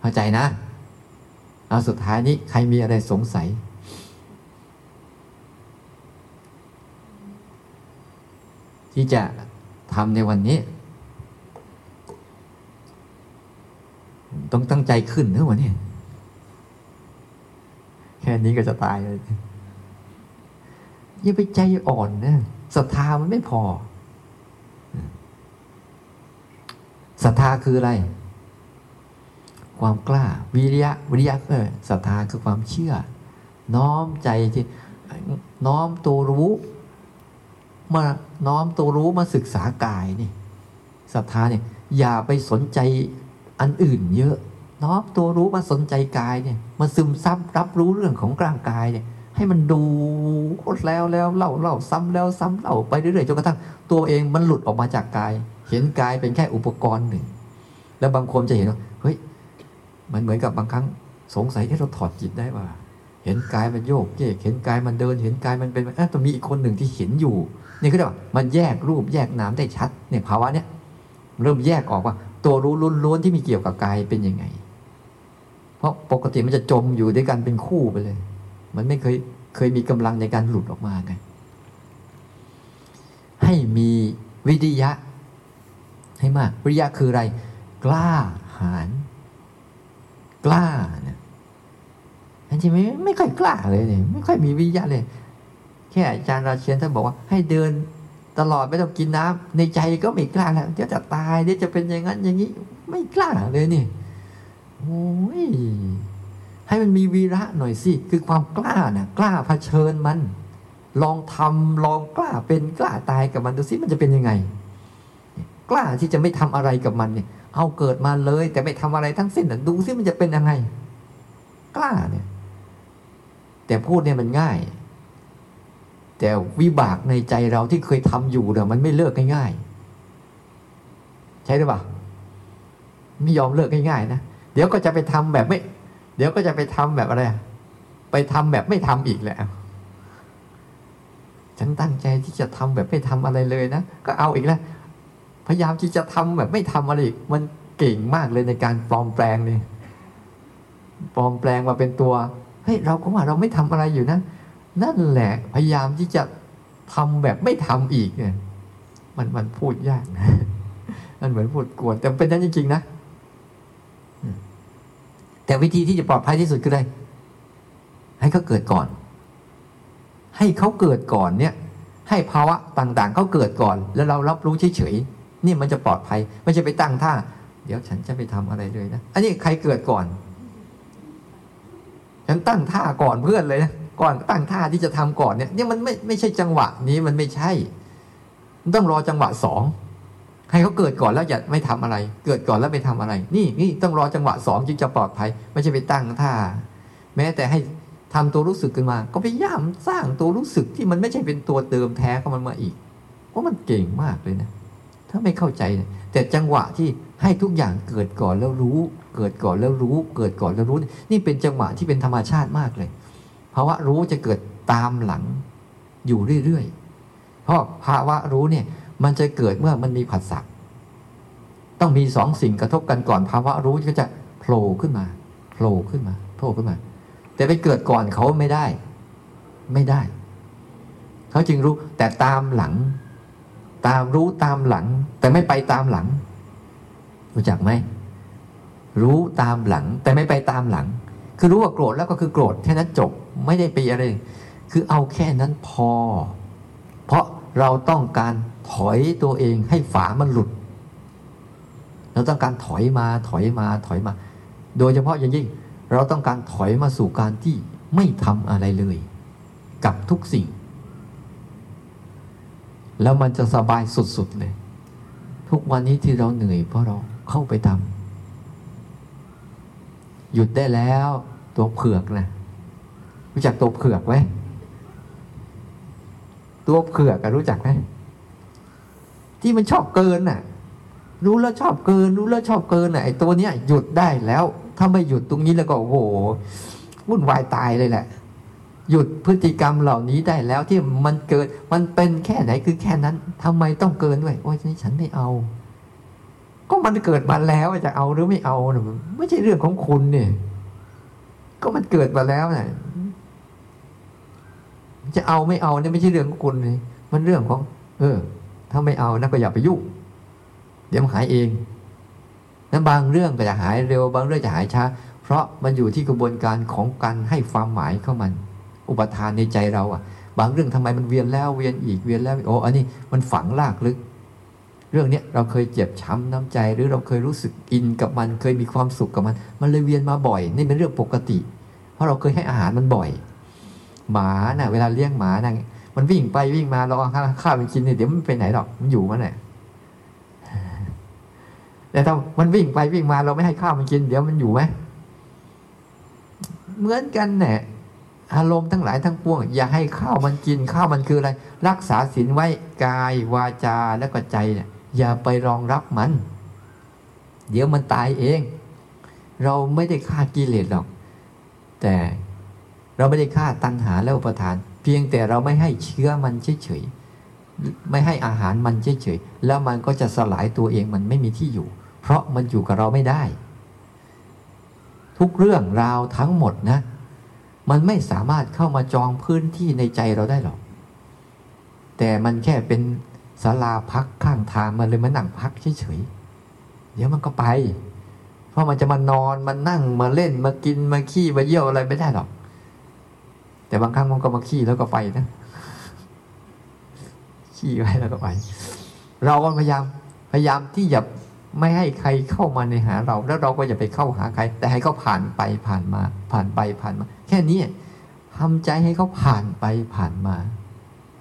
เข้าใจนะเอาสุดท้ายนี้ใครมีอะไรสงสัยที่จะทำในวันนี้ ต้องตั้งใจขึ้นเนอะวะเนี่ย แค่นี้ก็จะตายเลยอย่าไปใจอ่อนนะศรัทธามันไม่พอศรัทธาคืออะไร ความกล้า วิริยะวิริยะเออศรัทธาคือความเชื่อ น้อมใจที่น้อมตัวรู้มาน้อมตัวรู้มาศึกษากายนี่ศรัทธาเนี่ยอย่าไปสนใจ อันอื่นเยอะน้อมตัวรู้มาสนใจกายเนี่ยมาซึมซับรับรู้เรื่องของร่างกายเนี่ย ให้มันดูแล้วแล้วเล่าเล่าซ้ำแล้วซ้ำเล่าไปเรื่อยๆจนกระทั่งตัวเองมันหลุดออกมาจากกาย เห็นกายเป็นแค่อุปกรณ์หนึ่ง แล้วบางคนจะเห็นว่าเฮ้ยมันเหมือนกับบางครั้งสงสัยที่เราถอดจิตได้ว่าเห็นกายมันโยกเยกเห็นกายมันเดิน เห็นกายมันเป็นอะต้องมีอีกคนหนึ่งที่เห็นอยู่นี่ก็เรียกว่ามันแยกรูปแยกนามได้ชัดเนี่ยภาวะเนี้ยเริ่มแยกออกว่า ตัวรู้ล้วนๆที่มีเกี่ยวกับกายเป็นยังไง เพราะปกติมันจะจมอยู่ด้วยกันเป็นคู่ไปเลย มันไม่เคยเคยมีกำลังในการหลุดออกมาไงให้มีวิทยะ ให้มาก วิทยะคืออะไร กล้าหาญกล้าเนี่ยอันจริงไม่ไม่ค่อยกล้าเลยเนี่ยไม่ค่อยมีวิญญาณเลย แค่อาจารย์ราเชียนท่านบอกว่า ให้เดิน ตลอดไม่ต้องกินน้ำในใจก็ไม่กล้าแล้วเดี๋ยวจะตายเดี๋ยวจะเป็นอย่างนั้นอย่างนี้ ไม่กล้าเลยนี่โอ้ยให้มันมีวีระหน่อยสิ คือความกล้านะ่ะ กล้าเผชิญมัน ลองทำลองกล้าเป็นกล้าตายกับมันดูสิมันจะเป็นยังไง กล้าที่จะไม่ทำอะไรกับมันเนี่ย เอาเกิดมาเลย แต่ไม่ทำอะไรทั้งสิ้นดูสิมันจะเป็นยังไง กล้าเนี่ย แต่พูดเนี่ยมันง่าย แต่วิบากในใจเราที่เคยทำอยู่เนี่ยมันไม่เลิกง่ายๆ ใช่หรือเปล่าไม่ยอมเลิกง่ายๆนะเดี๋ยวก็จะไปทำแบบไม่ เดี๋ยวก็จะไปทำแบบอะไรไปทำแบบไม่ทำอีกแหละฉันตั้งใจที่จะทำแบบไม่ทำอะไรเลยนะก็เอาอีกแล้วพยายามที่จะทำแบบไม่ทำอะไรอีก มันเก่งมากเลยในการปลอมแปลงนี่ปลอมแปลงมาเป็นตัวเฮ้ยเราก็ว่าเราไม่ทำอะไรอยู่นะ นั่นแหละพยายามที่จะทำแบบไม่ทำอีกเนี่ย มันมันพูดยากนะมันเหมือนพูดกวนแต่เป็นนั้นจริงๆนะแต่วิธีที่จะปลอดภัยที่สุดคืออะไรให้เขาเกิดก่อน ให้เขาเกิดก่อนเนี่ย ให้ภาวะต่างๆเขาเกิดก่อน แล้วเรารับรู้เฉยๆนี่มันจะปลอดภัยไม่ใช่ไปตั้งท่า เดี๋ยวฉันจะไปทำอะไรเลยนะอันนี้ใครเกิดก่อน ฉันตั้งท่าก่อนเพื่อนเลยนะ ก่อนตั้งท่าที่จะทำก่อนเนี่ยนี่มันไม่ไม่ใช่จังหวะนี้มันไม่ใช่ ต้องรอจังหวะสองให้เขาเกิดก่อนแล้วอย่าไม่ทำอะไร เกิดก่อนแล้วไปทำอะไร นี่นี่ต้องรอจังหวะสองจึงจะปลอดภัย ไม่ใช่ไปตั้งท่า แม้แต่ให้ทำตัวรู้สึกขึ้นมา ก็พยายามสร้างตัวรู้สึกที่มันไม่ใช่เป็นตัวเติมแท้เข้ามันมาอีกเพราะมันเก่งมากเลยนะ ถ้าไม่เข้าใจนะแต่จังหวะที่ให้ทุกอย่างเกิดก่อนแล้วรู้ เกิดก่อนแล้วรู้ เกิดก่อนแล้วรู้ นี่เป็นจังหวะที่เป็นธรรมชาติมากเลย ภาวะรู้จะเกิดตามหลังอยู่เรื่อยๆ เพราะภาวะรู้เนี่ยมันจะเกิดเมื่อมันมีผัสสะต้องมีสองสิ่งกระทบกันก่อนภาวะรู้ก็จะโผล่ขึ้นมาโผล่ขึ้นมาโผล่ขึ้นมา แต่ไปเกิดก่อนเขาไม่ได้ ไม่ได้ เขาจึงรู้แต่ตามหลัง ตามรู้ตามหลัง แต่ไม่ไปตามหลัง รู้จักไหมรู้ตามหลัง แต่ไม่ไปตามหลัง คือรู้ว่าโกรธแล้วก็คือโกรธแค่นั้นจบไม่ได้ไปอะไร คือเอาแค่นั้นพอ เพราะเราต้องการถอยตัวเองให้ฝามันหลุด เราต้องการถอยมาถอยมาถอยมา โดยเฉพาะอย่างยิ่ง เราต้องการถอยมาสู่การที่ไม่ทำอะไรเลย กับทุกสิ่ง แล้วมันจะสบายสุดๆเลย ทุกวันนี้ที่เราเหนื่อยเพราะเราเข้าไปทำ หยุดได้แล้ว ตัวเผือกนะรู้จักตัวเผือกไหมตัวเผือกรู้จักไหมที่มันชอบเกินน่ะ รู้แล้วชอบเกิน รู้แล้วชอบเกินน่ะไอ้ตัวเนี้ยหยุดได้แล้ว ถ้าไม่หยุดตรงนี้แล้วก็โอ้โหวุ่นวายตายเลยแหละ หยุดพฤติกรรมเหล่านี้ได้แล้วที่มันเกิดมันเป็นแค่ไหนคือแค่นั้นทำไมต้องเกินด้วยโอ้ยนี่ฉันไม่เอา ก็มันเกิดมาแล้วจะเอาหรือไม่เอาเนี่ยไม่ใช่เรื่องของคุณเนี่ยก็มันเกิดมาแล้วเนี่ยจะเอาไม่เอาเนี่ยไม่ใช่เรื่องของคุณเลยมันเรื่องของ เออ ถ้าไม่เอานะก็อย่าไปยุ่งเดี๋ยวมันหายเองนั้นบางเรื่องก็จะหายเร็ว บางเรื่องจะหายช้า เพราะมันอยู่ที่กระบวนการของการให้ความหมายเข้ามัน อุปทานในใจเราอะ บางเรื่องทำไมมันเวียนแล้วเวียนอีกเวียนแล้ว โอ้อันนี้มันฝังลากลึก เรื่องนี้เราเคยเจ็บช้ำน้ำใจหรือเราเคยรู้สึกอินกับมันเคยมีความสุขกับมัน มันเลยเวียนมาบ่อย นี่เป็นเรื่องปกติ เพราะเราเคยให้อาหารมันบ่อย หมาน่ะ เวลาเลี้ยงหมาน่ะมันวิ่งไปวิ่งมาเราเอาข้าวมันกินเนี่ยเดี๋ยวมันไปไหนหรอกมันอยู่มันแหละแต่ถ้ามันวิ่งไปวิ่งมาเราไม่ให้ข้าวมันกิน เดี๋ยวมันอยู่ไหมเหมือนกันเนี่ยอารมณ์ทั้งหลายทั้งปวง อย่าให้ข้าวมันกินข้าวมันคืออะไร รักษาศีลไว้กายวาจาและก็ใจเนี่ย อย่าไปรองรับมัน เดี๋ยวมันตายเอง เราไม่ได้ฆ่ากิเลสหรอก แต่เราไม่ได้ฆ่าตัณหาและอุปทาน เพียงแต่เราไม่ให้เชื้อมันเฉยๆไม่ให้อาหารมันเฉยๆแล้วมันก็จะสลายตัวเองมันไม่มีที่อยู่ เพราะมันอยู่กับเราไม่ได้ ทุกเรื่องราวทั้งหมดนะ มันไม่สามารถเข้ามาจองพื้นที่ในใจเราได้หรอก แต่มันแค่เป็น ศาลาพักข้างทางมันเลยมานั่งพักเฉยๆเดี๋ยวมันก็ไป เพราะมันจะมานอนมานั่งมาเล่นมากินมาขี้มาเยี่ยวอะไรไม่ได้หรอก แต่บางครั้งมันก็มาขี้แล้วก็ไปนะขี้ไว้แล้วก็ไป เราก็พยายามพยายามที่จะไม่ให้ใครเข้ามาในหาเรา แล้วเราก็อย่าไปเข้าหาใคร แต่ให้เขาผ่านไปผ่านมา ผ่านไปผ่านมา แค่นี้ทำใจให้เขาผ่านไปผ่านมา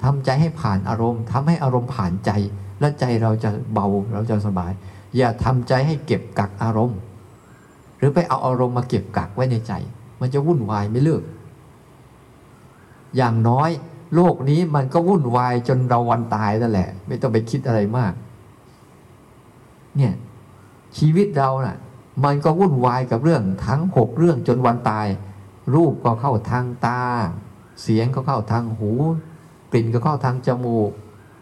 ทำใจให้ผ่านอารมณ์ทำให้อารมณ์ผ่านใจ แล้วใจเราจะเบาเราจะสบาย อย่าทำใจให้เก็บกักอารมณ์ หรือไปเอาอารมณ์มาเก็บกักไว้ในใจ มันจะวุ่นวายไม่เลิกอย่างน้อยโลกนี้มันก็วุ่นวายจนเราวันตายนั่นแหละ ไม่ต้องไปคิดอะไรมาก เนี่ยชีวิตเรานะ่ะ มันก็วุ่นวายกับเรื่องทั้งหกเรื่องจนวันตาย รูปก็เข้าทางตา เสียงก็เข้าทางหู กลิ่นก็เข้าทางจมูก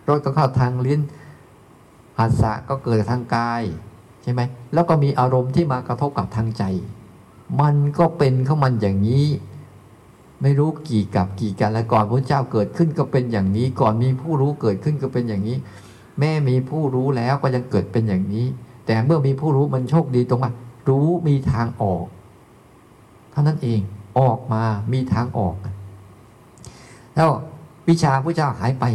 รสก็เข้าทางลิ้นหัสสะก็เกิดทางกายใช่ไหมแล้วก็มีอารมณ์ที่มากระทบกับทางใจ มันก็เป็นของมันอย่างนี้ ไม่รู้กี่กับกี่กันแล้วก่อนพระเจ้าเกิดขึ้นก็เป็นอย่างนี้ ก่อนมีผู้รู้เกิดขึ้นก็เป็นอย่างนี้ แม่มีผู้รู้แล้วก็ยังเกิดเป็นอย่างนี้ แต่เมื่อมีผู้รู้มันโชคดีตรงว่ารู้มีทางออกเท่านั้นเองออกมามีทางออก แล้ว วิชาพระเจ้าหายไป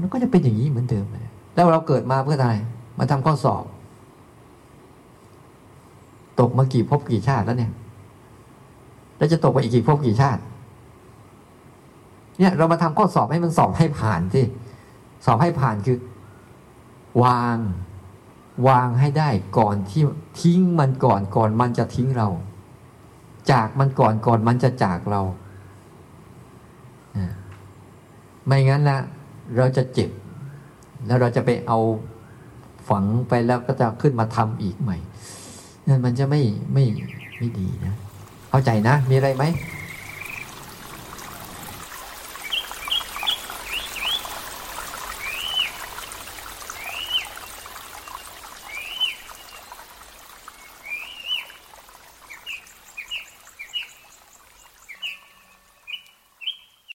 มันก็จะเป็นอย่างนี้เหมือนเดิมแล้วเราเกิดมาเพื่ออะไรมาทำข้อสอบ ตกมากี่ภพกี่ชาติแล้วเนี่ย แล้วจะตกไปอีกกี่ภพกี่ชาติ เนี่ย เรามาทำข้อสอบให้มันสอบให้ผ่านที่สอบให้ผ่านคือ วาง วางให้ได้ก่อนที่ทิ้งมันก่อนก่อนมันจะทิ้งเรา จากมันก่อนก่อนมันจะจากเรา ไม่งั้นนะเราจะเจ็บ แล้วเราจะไปเอาฝังไปแล้วก็จะขึ้นมาทำอีกใหม่นั่นมันจะไม่ไม่ไม่ดีนะ เข้าใจนะ มีอะไรไหม